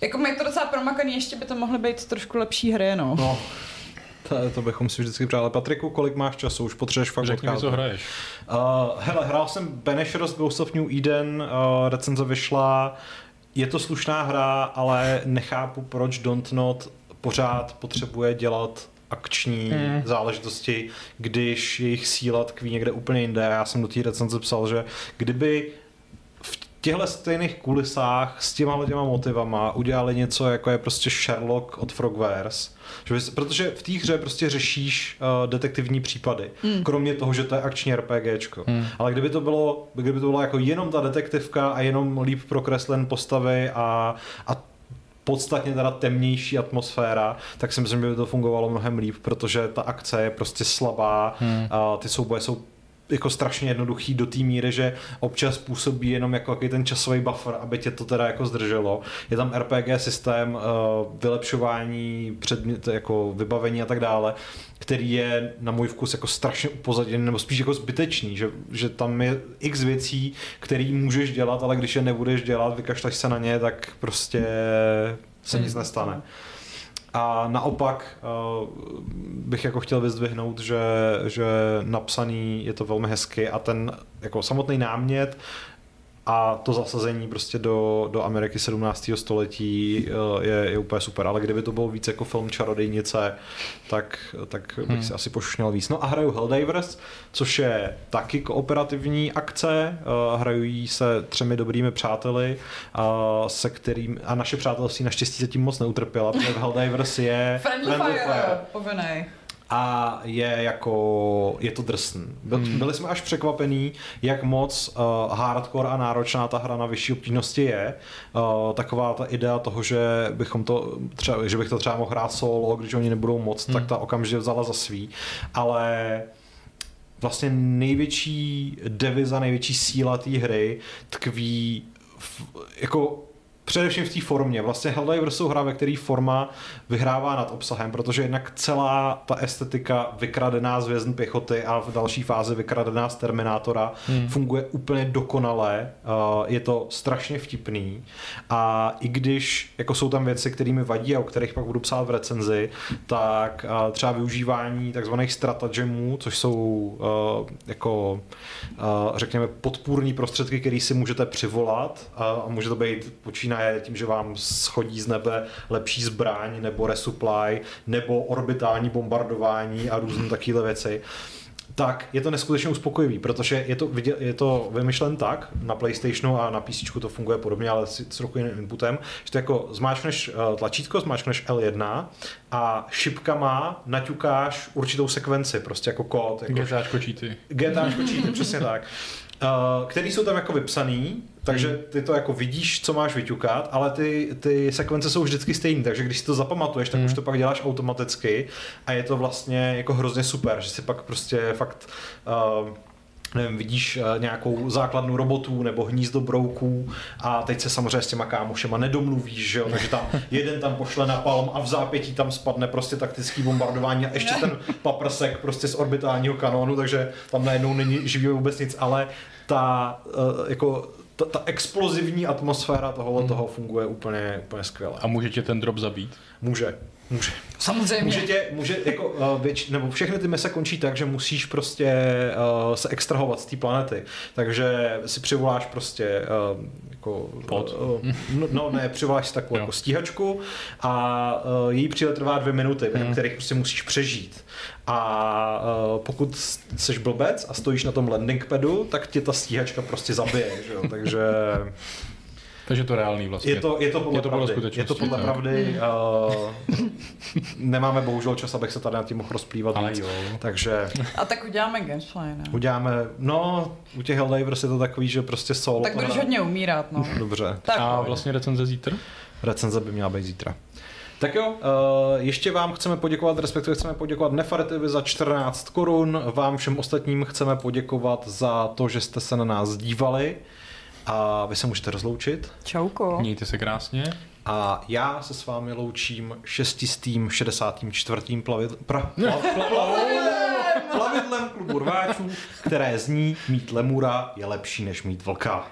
C: jako je to docela promakaný, ještě by to mohly být trošku lepší hry, no.
A: No, to, to bychom si vždycky přáli. Patriku, kolik máš času? Už potřebuješ fakt
B: řekni mi, co hraješ.
A: Uh, hele, hrál jsem Banishers Ghost of New Eden, uh, recenze vyšla, je to slušná hra, ale nechápu, proč Dontnod pořád potřebuje dělat akční mm. záležitosti, když jejich síla tkví někde úplně jinde. Já jsem do té recenze psal, že kdyby těchto stejných kulisách s těma těma motivama udělali něco, jako je prostě Sherlock od Frogwares, že bys, protože v té hře prostě řešíš uh, detektivní případy, mm. kromě toho, že to je akční RPGčko. Mm. Ale kdyby to bylo, kdyby to bylo jako jenom ta detektivka a jenom líp prokreslen postavy a, a podstatně teda temnější atmosféra, tak si myslím, že by to fungovalo mnohem líp, protože ta akce je prostě slabá, hmm. a ty souboje jsou jako strašně jednoduchý do té míry, že občas působí jenom jako jaký ten časový buffer, aby tě to teda jako zdrželo. Je tam RPG systém, uh, vylepšování předmět, jako vybavení a tak dále, který je na můj vkus jako strašně upozaděný, nebo spíš jako zbytečný, že, že tam je x věcí, které můžeš dělat, ale když je nebudeš dělat, vykašleš se na ně, tak prostě se nic nestane. A naopak uh, bych jako chtěl vyzdvihnout, že, že napsaný je to velmi hezky a ten jako samotný námět a to zasazení prostě do, do Ameriky 17. století eh, je, je úplně super, ale kdyby to bylo víc jako film čarodejnice, tak, tak bych hmm. si asi pošušněl víc. No a hraju Helldivers, což je taky kooperativní akce, uh, hrají se třemi dobrými přáteli, uh, se kterým, a naše přátelství naštěstí zatím moc neutrpěla, protože v Helldivers je
C: Friendly, Friendly Fire, Fire
A: a je jako, je to drsný. Byl, hmm. Byli jsme až překvapení, jak moc uh, hardcore a náročná ta hra na vyšší obtížnosti je. Uh, taková ta idea toho, že bychom to třeba, že bych to třeba mohl hrát solo, když oni nebudou moc, hmm. tak ta okamžitě vzala za svý. Ale vlastně největší deviza, největší síla té hry tkví v, jako Především v té formě. Vlastně Helldivers jsou hra, ve které forma vyhrává nad obsahem, protože jednak celá ta estetika vykradená z vězn pěchoty a v další fázi vykradená z Terminátora hmm. funguje úplně dokonale. Je to strašně vtipný a i když jako jsou tam věci, které mi vadí a o kterých pak budu psát v recenzi, tak třeba využívání takzvaných stratagemů, což jsou jako řekněme podpůrní prostředky, které si můžete přivolat a může to být počíná je tím, že vám schodí z nebe lepší zbraň nebo resupply nebo orbitální bombardování a různé takové věci tak je to neskutečně uspokojivý, protože je to, je to vymyšlen tak, na PlayStationu a na PC to funguje podobně, ale s, s trochu jiným inputem, že to jako zmáčkneš eh, tlačítko, zmáčkneš L1 a šipkama naťukáš určitou sekvenci, prostě jako kód. Jako
B: GTAčko cheaty.
A: GTAčko cheaty, přesně tak. Uh, který jsou tam jako vypsaný, takže hmm. ty to jako vidíš, co máš vyťukat, ale ty, ty sekvence jsou vždycky stejné, takže když si to zapamatuješ, tak hmm. už to pak děláš automaticky a je to vlastně jako hrozně super, že si pak prostě fakt uh, nevím, vidíš uh, nějakou základnu robotů nebo hnízdo brouků a teď se samozřejmě s těma kámošema nedomluvíš, že jo? takže tam jeden tam pošle na palm a v zápětí tam spadne prostě taktický bombardování a ještě ten paprsek prostě z orbitálního kanónu, takže tam najednou není živý vůbec nic, ale ta uh, jako ta, ta explozivní atmosféra tohohle hmm. toho funguje úplně, úplně skvěle.
B: A může tě ten drop zabít?
A: Může. Může.
C: Samozřejmě.
A: Může, tě, může jako, uh, věč, nebo všechny ty mise končí tak, že musíš prostě uh, se extrahovat z té planety. Takže si přivoláš prostě uh, jako,
B: Pod. Uh,
A: no, no ne, přivoláš si takovou jako stíhačku a uh, její přílet trvá dvě minuty, během hmm. kterých prostě musíš přežít. A uh, pokud jsi blbec a stojíš na tom landing padu, tak tě ta stíhačka prostě zabije, že jo? takže...
B: Takže to reálný vlastně.
A: Je to, je to podle, je to podle pravdy. Je to podle pravdy. Uh, nemáme bohužel čas, abych se tady na tím mohl rozplývat
B: Ale Jo.
A: Takže...
C: A tak uděláme gameplay, ne?
A: Uděláme, no, u těch Helldivers je to takový, že prostě solo.
C: Tak budeš hodně umírat, no.
A: Dobře.
B: Tak, A vlastně recenze zítra?
A: Recenze by měla být zítra. Tak jo, ještě vám chceme poděkovat, respektive chceme poděkovat Nefaretivi za 14 korun, vám všem ostatním chceme poděkovat za to, že jste se na nás dívali a vy se můžete rozloučit.
C: Čauko.
B: Mějte se krásně.
A: A já se s vámi loučím šestistým 64. Plavit, pra, pla, pla, pla, plavidlem klubu rváčů, které zní mít lemura je lepší než mít vlka.